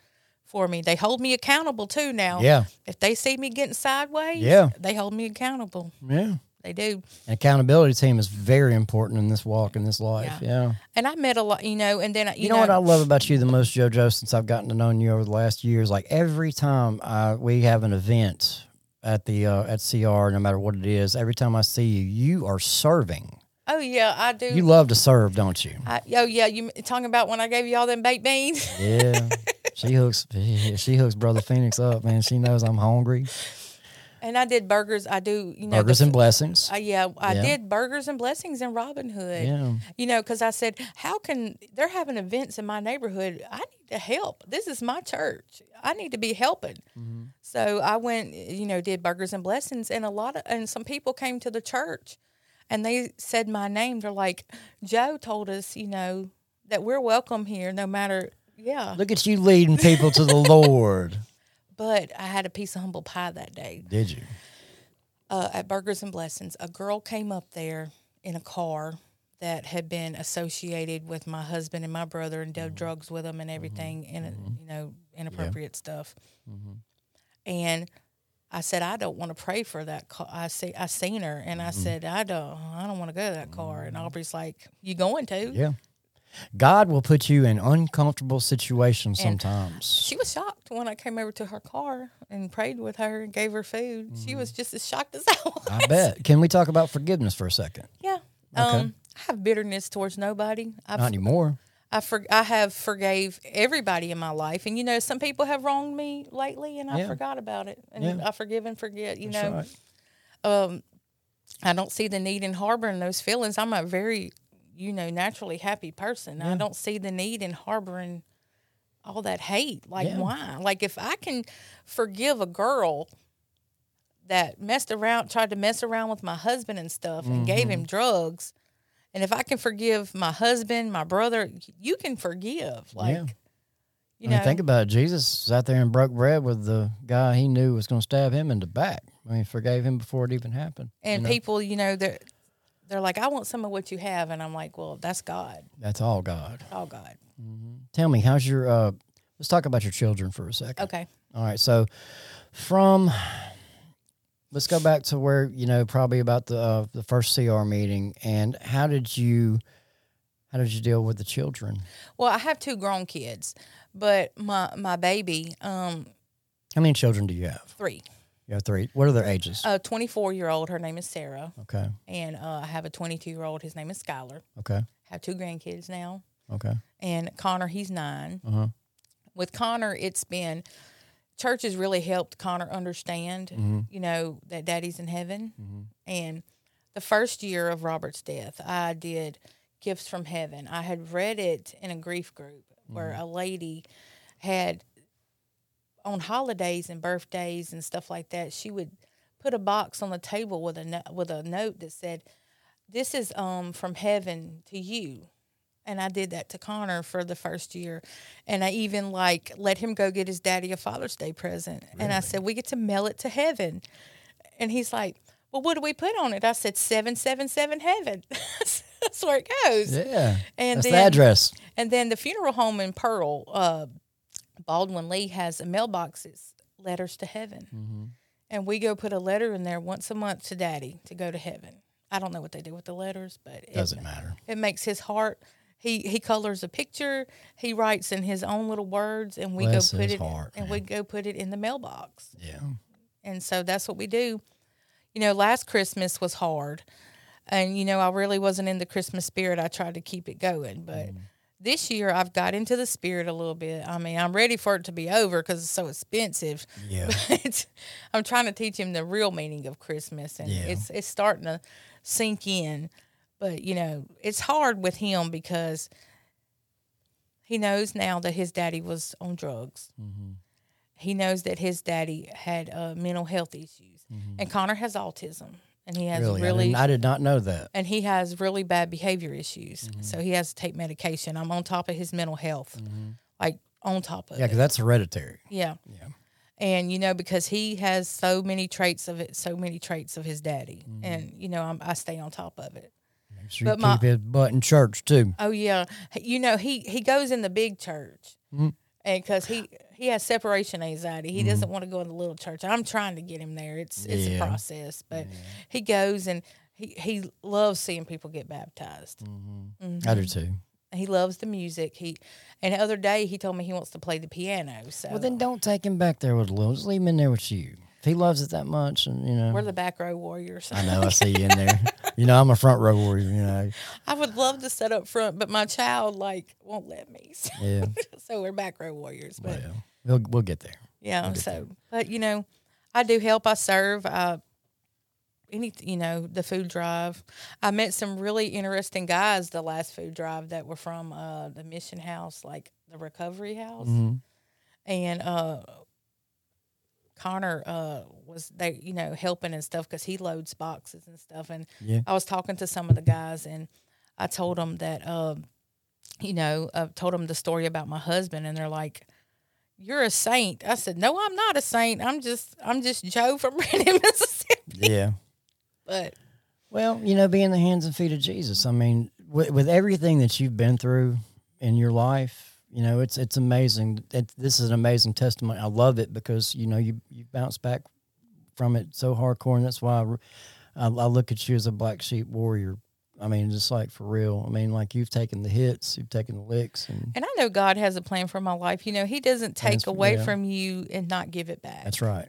for me. They hold me accountable too now. Yeah. If they see me getting sideways, Yeah. they hold me accountable. yeah. They do. An accountability team is very important in this walk in this life. Yeah. yeah. And I met a lot, you know, and then you, You know, what I love about you the most, JoJo, since I've gotten to know you over the last years. Like every time uh, we have an event at the uh, at CR, no matter what it is, every time I see you, you are serving. Oh yeah, I do. You love to serve, don't you? I, oh yeah, you talking about when I gave you all them baked beans? <laughs> Yeah. she hooks she hooks brother Phoenix up, man. She knows I'm hungry. and I did burgers. I do, you know, Burgers f- and blessings. Uh, yeah, I Yeah. did burgers and blessings in Robin Hood. Yeah. You know, because I said, how can they're having events in my neighborhood? I need to help. This is my church. I need to be helping. Mm-hmm. So I went, you know, did burgers and blessings, and a lot of and some people came to the church, and they said my name. They're like, Joe told us, you know, that we're welcome here, no matter. Yeah, Look at you leading people to the <laughs> Lord. but I had a piece of humble pie that day. Did you? uh, at Burgers and Blessings, a girl came up there in a car that had been associated with my husband and my brother and did mm-hmm. drugs with them and mm-hmm. everything, and mm-hmm. you know inappropriate stuff. And I said, I don't want to pray for that. Car. I see, I seen her, and I mm-hmm. said, I don't, I don't want to go to that car. And mm-hmm. Aubrey's like, You going to? Yeah. God will put you in uncomfortable situations And- sometimes. She was shocked when I came over to her car and prayed with her and gave her food. She was mm-hmm. just as shocked as <laughs> I was. I bet. Can we talk about forgiveness for a second? Yeah. Um, I have bitterness towards nobody. I've, Not anymore. I for, I have forgave everybody in my life, and you know, some people have wronged me lately, and I Yeah. forgot about it, and Yeah. I forgive and forget. You That's know, right. um, I don't see the need in harboring those feelings. I'm a very, you know, naturally happy person. I don't see the need in harboring all that hate. Like, Yeah. why? Like, if I can forgive a girl that messed around, tried to mess around with my husband and stuff, and gave Mm-hmm. him drugs, and if I can forgive my husband, my brother, you can forgive. Like, Yeah. you I mean, know, think about it. Jesus sat there and broke bread with the guy he knew was going to stab him in the back. I mean, forgave him before it even happened. and you know? people, you know, they're they're like, I want some of what you have, and I'm like, well, that's God. That's all God. All God. Tell me, how's your? uh Let's talk about your children for a second. Okay. All right. So, from let's go back to where you know probably about the uh, the first CR meeting, and how did you how did you deal with the children? Well, I have two grown kids, but my my baby, um, How many children do you have? three, You have three. What are their ages? a 24 year old, her name is Sarah, okay. and uh, I have a 22 year old, his name is Skylar. Okay. have two grandkids now, Okay. and Connor, he's 9 Uh huh. With Connor, it's been church has really helped Connor understand, Mm-hmm. you know, that Daddy's in heaven, and the first year of Robert's death, I did gifts from heaven. I had read it in a grief group where Mm-hmm. a lady had on holidays and birthdays and stuff like that, she would put a box on the table with a no- with a note that said, "This is um from heaven to you." And I did that to Connor for the first year, and I even like let him go get his daddy a Father's Day present. And I said, "We get to mail it to heaven," and he's like. Well, what do we put on it? I said seven seven seven heaven. <laughs> That's where it goes. Yeah. And That's then, the address. and then the funeral home in Pearl, uh, Baldwin Lee has a mailbox. It's letters to heaven, Mm-hmm. and we go put a letter in there once a month to Daddy to go to heaven. I don't know what they do with the letters, but it, Doesn't matter. it makes his heart. He he colors a picture. He writes in his own little words, and we Bless go put it heart, and we go put it in the mailbox. Yeah. Mm. And so that's what we do. You know, last Christmas was hard. And, you know, I really wasn't in the Christmas spirit. I tried to keep it going. But mm. this year I've got into the spirit a little bit. I mean, I'm ready for it to be over because it's so expensive. Yeah. <laughs> But I'm trying to teach him the real meaning of Christmas. And Yeah. it's, it's starting to sink in. But, you know, it's hard with him because he knows now that his daddy was on drugs Mm-hmm. he knows that his daddy had uh, mental health issues, and Connor has autism, and he has Really? really, I, didn't- I did not know that. and he has really bad behavior issues. So he has to take medication. I'm on top of his mental health, like on top of Yeah, because that's hereditary. Yeah. Yeah. And you know because he has so many traits of it, so many traits of his daddy, and you know I'm, I stay on top of it. Make sure you But my- keep his butt in church too. Oh yeah, you know he he goes in the big church, Mhm. and because he he has separation anxiety, he doesn't mm-hmm. want to go in the little church. I'm trying to get him there. It's it's Yeah. a process, but he goes and he he loves seeing people get baptized. Mm-hmm. I do mm-hmm. too. He loves the music. He and the other day he told me he wants to play the piano. So Well, then don't take him back there with Lil. Just leave him in there with you. If he loves it that much, and you know, we're the back row warriors. I know I see you in there. you know, I'm a front row warrior. You know, I would love to sit up front, but my child like won't let me. <laughs> So, yeah. so we're back row warriors. But Well, we'll we'll get there. Yeah. So, but you know, I do help. I serve. I any you know the food drive. I met some really interesting guys the last food drive that were from uh, the mission house, like the recovery house, Mhm. and uh, Connor uh, was they you know helping and stuff because he loads boxes and stuff. And Yeah. I was talking to some of the guys and I told them that. Um, you know, I told them the story about my husband, and they're like, "You're a saint." I said, "No, I'm not a saint. I'm just, I'm just Joe from <laughs> Brandon, Mississippi." Yeah. But Well, you know, being the hands and feet of Jesus. I mean, with, with everything that you've been through in your life, you know, it's it's amazing. It, this is an amazing testimony. I love it because you know you you bounce back from it so hardcore, and that's why I, I, I look at you as a black sheep warrior. I mean, just like for real. I mean, like you've taken the hits, you've taken the licks, and and I know God has a plan for my life. You know, He doesn't take away yeah. from you and not give it back. that's right.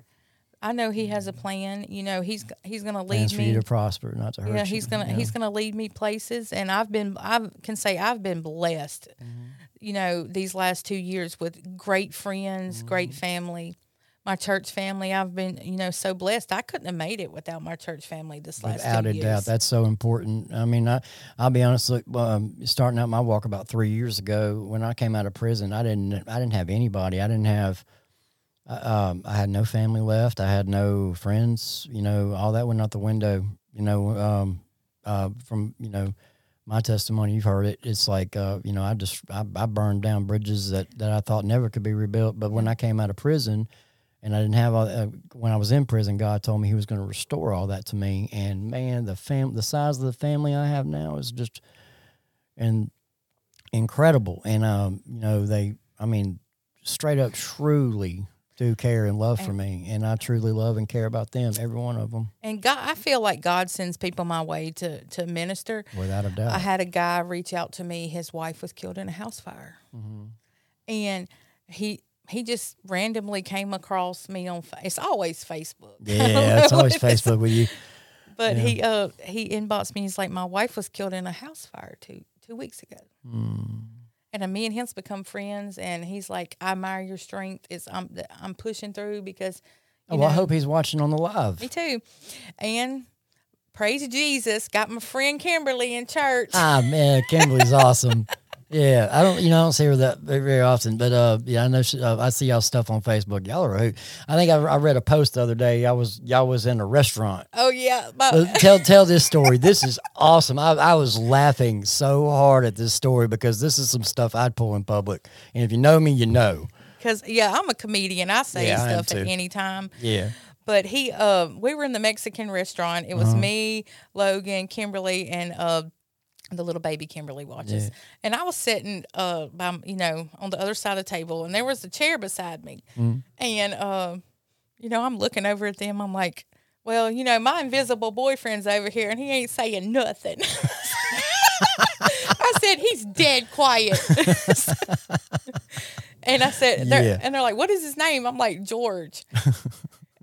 I know He has a plan. You know, He's He's going to lead Plans for you me. to prosper, not to hurt Yeah. He's gonna Yeah. He's gonna lead me places, and I've been I can say I've been blessed. Mm-hmm. You know, these last two years with great friends, great Mm-hmm. family. My church family, I've been, you know, so blessed. I couldn't have made it without my church family this last Without a years. doubt, that's so important. I mean, I, I'll be honest. Look, um, starting out my walk about three years ago, when I came out of prison, I didn't, I didn't have anybody. I didn't have, uh, um, I had no family left. I had no friends. You know, all that went out the window. You know, um, uh, from you know, my testimony, you've heard it. It's like, uh, you know, I just, I, I burned down bridges that that I thought never could be rebuilt. But when I came out of prison, and I didn't have all. Uh, when I was in prison, God told me He was going to restore all that to me. And man, the fam, the size of the family I have now is just, and incredible. And um, you know, they, I mean, straight up, truly do care and love for me, and I truly love and care about them, every one of them, And God, I feel like God sends people my way to to minister. without a doubt. I had a guy reach out to me. His wife was killed in a house fire, Mm-hmm. and he he just randomly came across me on. It's always Facebook. yeah, it's <laughs> always Facebook with you. But he uh he inboxed me. He's like, my wife was killed in a house fire two two weeks ago. Hmm. And then me and him's become friends. And he's like, I admire your strength. It's I'm I'm pushing through because. Oh, well, I hope he's watching on the live. Me too. And praise Jesus, got my friend Kimberly in church. Ah man, Kimberly's awesome. <laughs> Yeah, I don't, you know, I don't see her that very, often, but uh, yeah, I know she, uh, I see y'all stuff on Facebook. Y'all are hoot. I think I, I read a post the other day. I was y'all was in a restaurant. oh yeah, tell tell this story. This is awesome. I, I was laughing so hard at this story because this is some stuff I'd pull in public, and if you know me, you know. Because yeah, I'm a comedian. I say Yeah, I stuff at any time. Yeah, But he, uh, we were in the Mexican restaurant. It was Uh-huh. me, Logan, Kimberly, and uh, the little baby Kimberly watches. Yeah. And I was sitting, uh, by you know, on the other side of the table, and there was a chair beside me. Mm-hmm. And uh, you know, I'm looking over at them. I'm like, well, you know, my invisible boyfriend's over here, and he ain't saying nothing. <laughs> I said he's dead quiet. <laughs> and I said, they're, Yeah. and they're like, "What is his name?" I'm like, "George."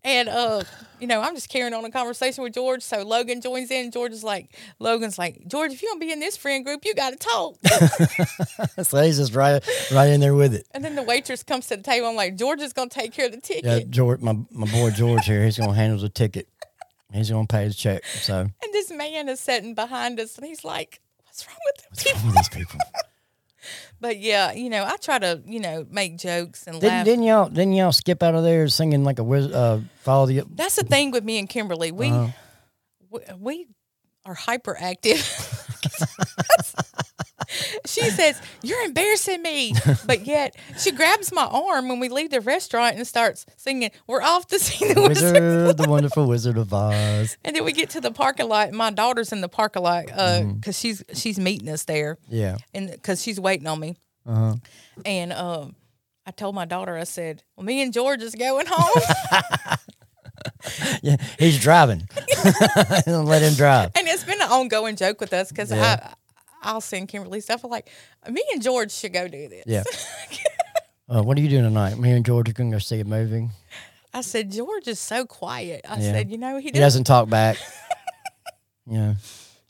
And uh, you know, I'm just carrying on a conversation with George. So Logan joins in. George is like, Logan's like, George, if you want to be in this friend group, you got to talk. <laughs> so he's just right right in there with it. and then the waitress comes to the table. I'm like, George is gonna take care of the ticket. Yeah, George, my my boy George here. He's gonna handle the ticket. He's gonna pay the check. So And this man is sitting behind us, and he's like, "What's wrong with what's people?" wrong with these people? <laughs> But yeah, you know, I try to, you know, make jokes and Didn't, laugh. didn't y'all didn't y'all skip out of there singing like a wiz- uh follow the That's the thing with me and Kimberly. We Uh-huh. we, we are hyperactive. <laughs> <laughs> she says, "You're embarrassing me," <laughs> but yet she grabs my arm when we leave the restaurant and starts singing. We're off to see the wizard. Wizard, the wonderful Wizard of Oz. And then we get to the parking lot. My daughter's in the parking lot because Mm-hmm. she's she's meeting us there. Yeah. and because she's waiting on me. Uh-huh. And um, I told my daughter, I said, "Well, me and George is going home." <laughs> Yeah. He's driving. <laughs> Let him drive. and it's been an ongoing joke with us because Yeah. I'll send Kimberly stuff I'm like me and George should go do this. Yeah. <laughs> Uh, what are you doing tonight? Me and George are going to go see a movie. I said George is so quiet. I Yeah. said, you know, he, He does, doesn't talk back. <laughs> yeah.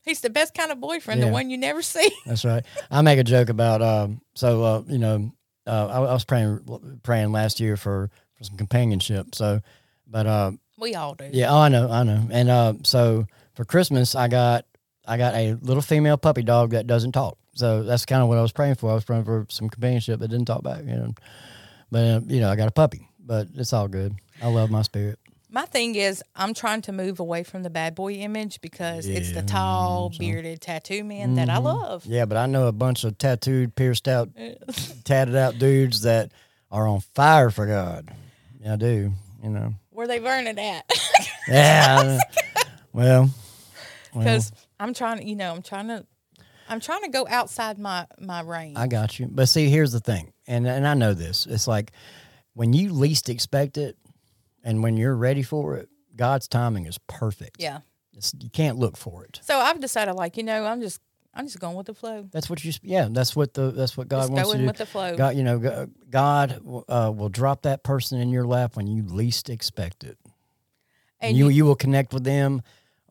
he's the best kind of boyfriend, Yeah. the one you never see. That's right. I make a joke about um. So uh, you know, uh, I, I was praying praying last year for for some companionship. So, but uh, we all do. yeah. Oh, I know, I know. And uh, so for Christmas, I got I got a little female puppy dog that doesn't talk. So that's kind of what I was praying for. I was praying for some companionship that didn't talk back. You know, but uh, you know, I got a puppy, but it's all good. I love my spirit. My thing is, I'm trying to move away from the bad boy image because it's the Yeah, tall, bearded tattoo man that I love. Yeah, but I know a bunch of tattooed, pierced out, <laughs> tatted out dudes that are on fire for God. Yeah, I do. You know. Where they burning at? <laughs> Yeah. <laughs> well, well, Because I'm trying to, you know, I'm trying to, I'm trying to go outside my my range. I got you. But see, here's the thing, and and I know this. It's like when you least expect it, and when you're ready for it, God's timing is perfect. yeah. It's, you can't look for it. So I've decided, like, you know, I'm just, I'm just going with the flow. That's what you. Yeah, that's what the that's what God Just wants to going do. with the flow. God, you know, God uh, will drop that person in your lap when you least expect it. And And you, you- you will connect with them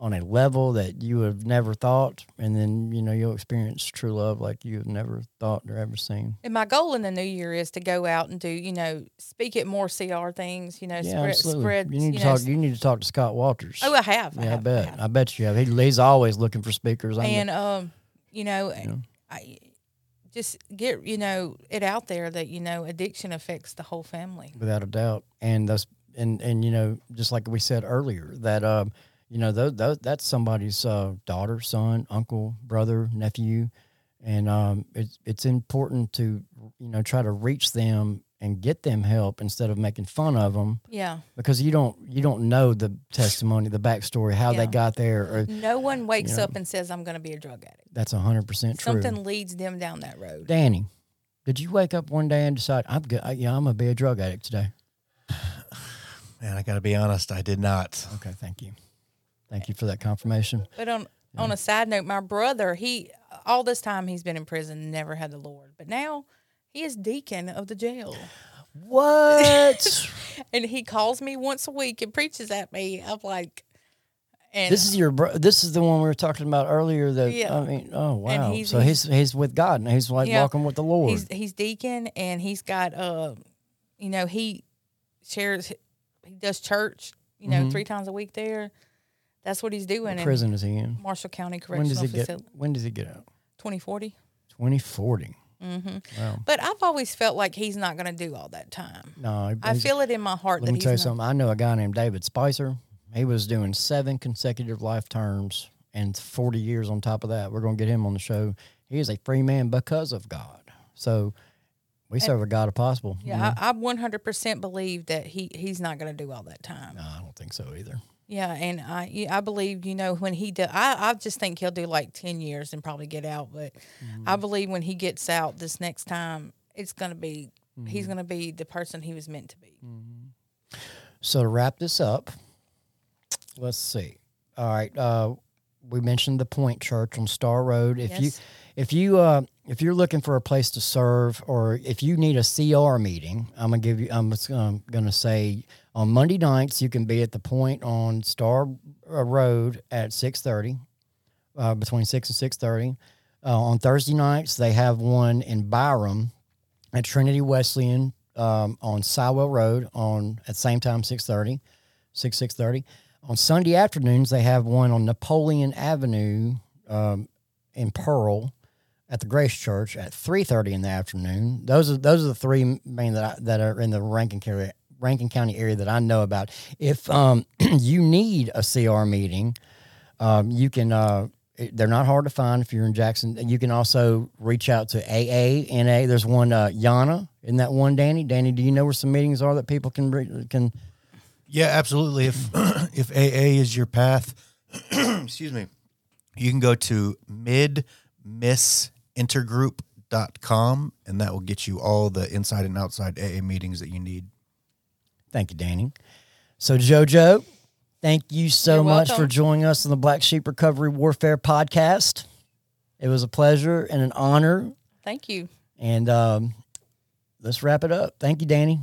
on a level that you have never thought. And then, you know, you'll experience true love like you have never thought or ever seen. And my goal in the new year is to go out and do, you know, speak at more CR things, you know, Yeah, spread, absolutely. spread you need to know, talk. You need to talk to Scott Walters. Oh, I have. Yeah, I have, bet. have. I bet you have. He, he's always looking for speakers. I'm the- and um, you know, I just get you know it out there that you know addiction affects the whole family. without a doubt. And those and and you know, just like we said earlier, that um, you know, those, those that's somebody's uh, daughter, son, uncle, brother, nephew, and um, it's it's important to you know try to reach them and get them help instead of making fun of them Yeah, because you don't you don't know the testimony, the backstory, how they got there. Or no one wakes Yeah. up and says I'm going to be a drug addict. that's hundred percent true. Something leads them down that road. Danny, did you wake up one day and decide I'm good? I, yeah, I'm gonna be a drug addict today? <sighs> Man, I got to be honest, I did not. Okay, thank you, thank you for that confirmation. But on on a side note, my brother, he all this time he's been in prison, never had the Lord, but now he is deacon of the jail, What? <laughs> and he calls me once a week and preaches at me. I'm like, and this is your bro- this is the one we were talking about earlier. That Yeah. I mean, oh wow. he's- so he's, he's with God and he's like Yeah. walking with the Lord. he's he's deacon, and he's got uh, you know, he shares, he does church, you know, Mhm. three times a week there. That's what he's doing what in prison is he in? Marshall County Correctional When does he get? Facility, When does he get out? twenty forty. Twenty forty. Mm-hmm. Wow. But I've always felt like he's not going to do all that time. No, I feel it in my heart Let that me he's tell you not. something. I know a guy named David Spicer. He was doing seven consecutive life terms and 40 years on top of that. We're going to get him on the show. He is a free man because of God. So we serve a God of possible. you know? Yeah, I, I 100% believe that he he's not going to do all that time. no, I don't think so either. Yeah, and I I believe you know when he do, I I just think he'll do like 10 years and probably get out. But Mm-hmm. I believe when he gets out this next time, it's going to be Mm-hmm. he's going to be the person he was meant to be. So to wrap this up, let's see. All right, uh, we mentioned the Point Church on Star Road. If you if you uh, if you're looking for a place to serve, or if you need a CR meeting, I'm gonna give you. I'm um, gonna say on Monday nights you can be at the Point on Star uh, Road at six thirty, uh, between six and six thirty. Uh, on Thursday nights they have one in Byram at Trinity Wesleyan um, on Siwell Road on at same time 6:30, 6 6:30. On Sunday afternoons they have one on Napoleon Avenue um, in Pearl at the Grace Church at 3:30 in the afternoon. Those are those are the three main that I, that are in the Rankin County Rankin County area that I know about. If um, <clears throat> you need a CR meeting, um, you can. Uh, they're not hard to find if you're in Jackson. You can also reach out to AANA. There's one uh, Yana. Isn't that one Danny? Danny, do you know where some meetings are that people can can? Yeah, absolutely. If <clears throat> if AA is your path, <clears throat> excuse me, you can go to midmissintergroup.com and that will get you all the inside and outside AA meetings that you need. Thank you, Danny. So JoJo, thank you so You're much for joining us on the Black Sheep Recovery Warfare podcast. It was a pleasure and an honor. Thank you. And um, let's wrap it up. Thank you, Danny.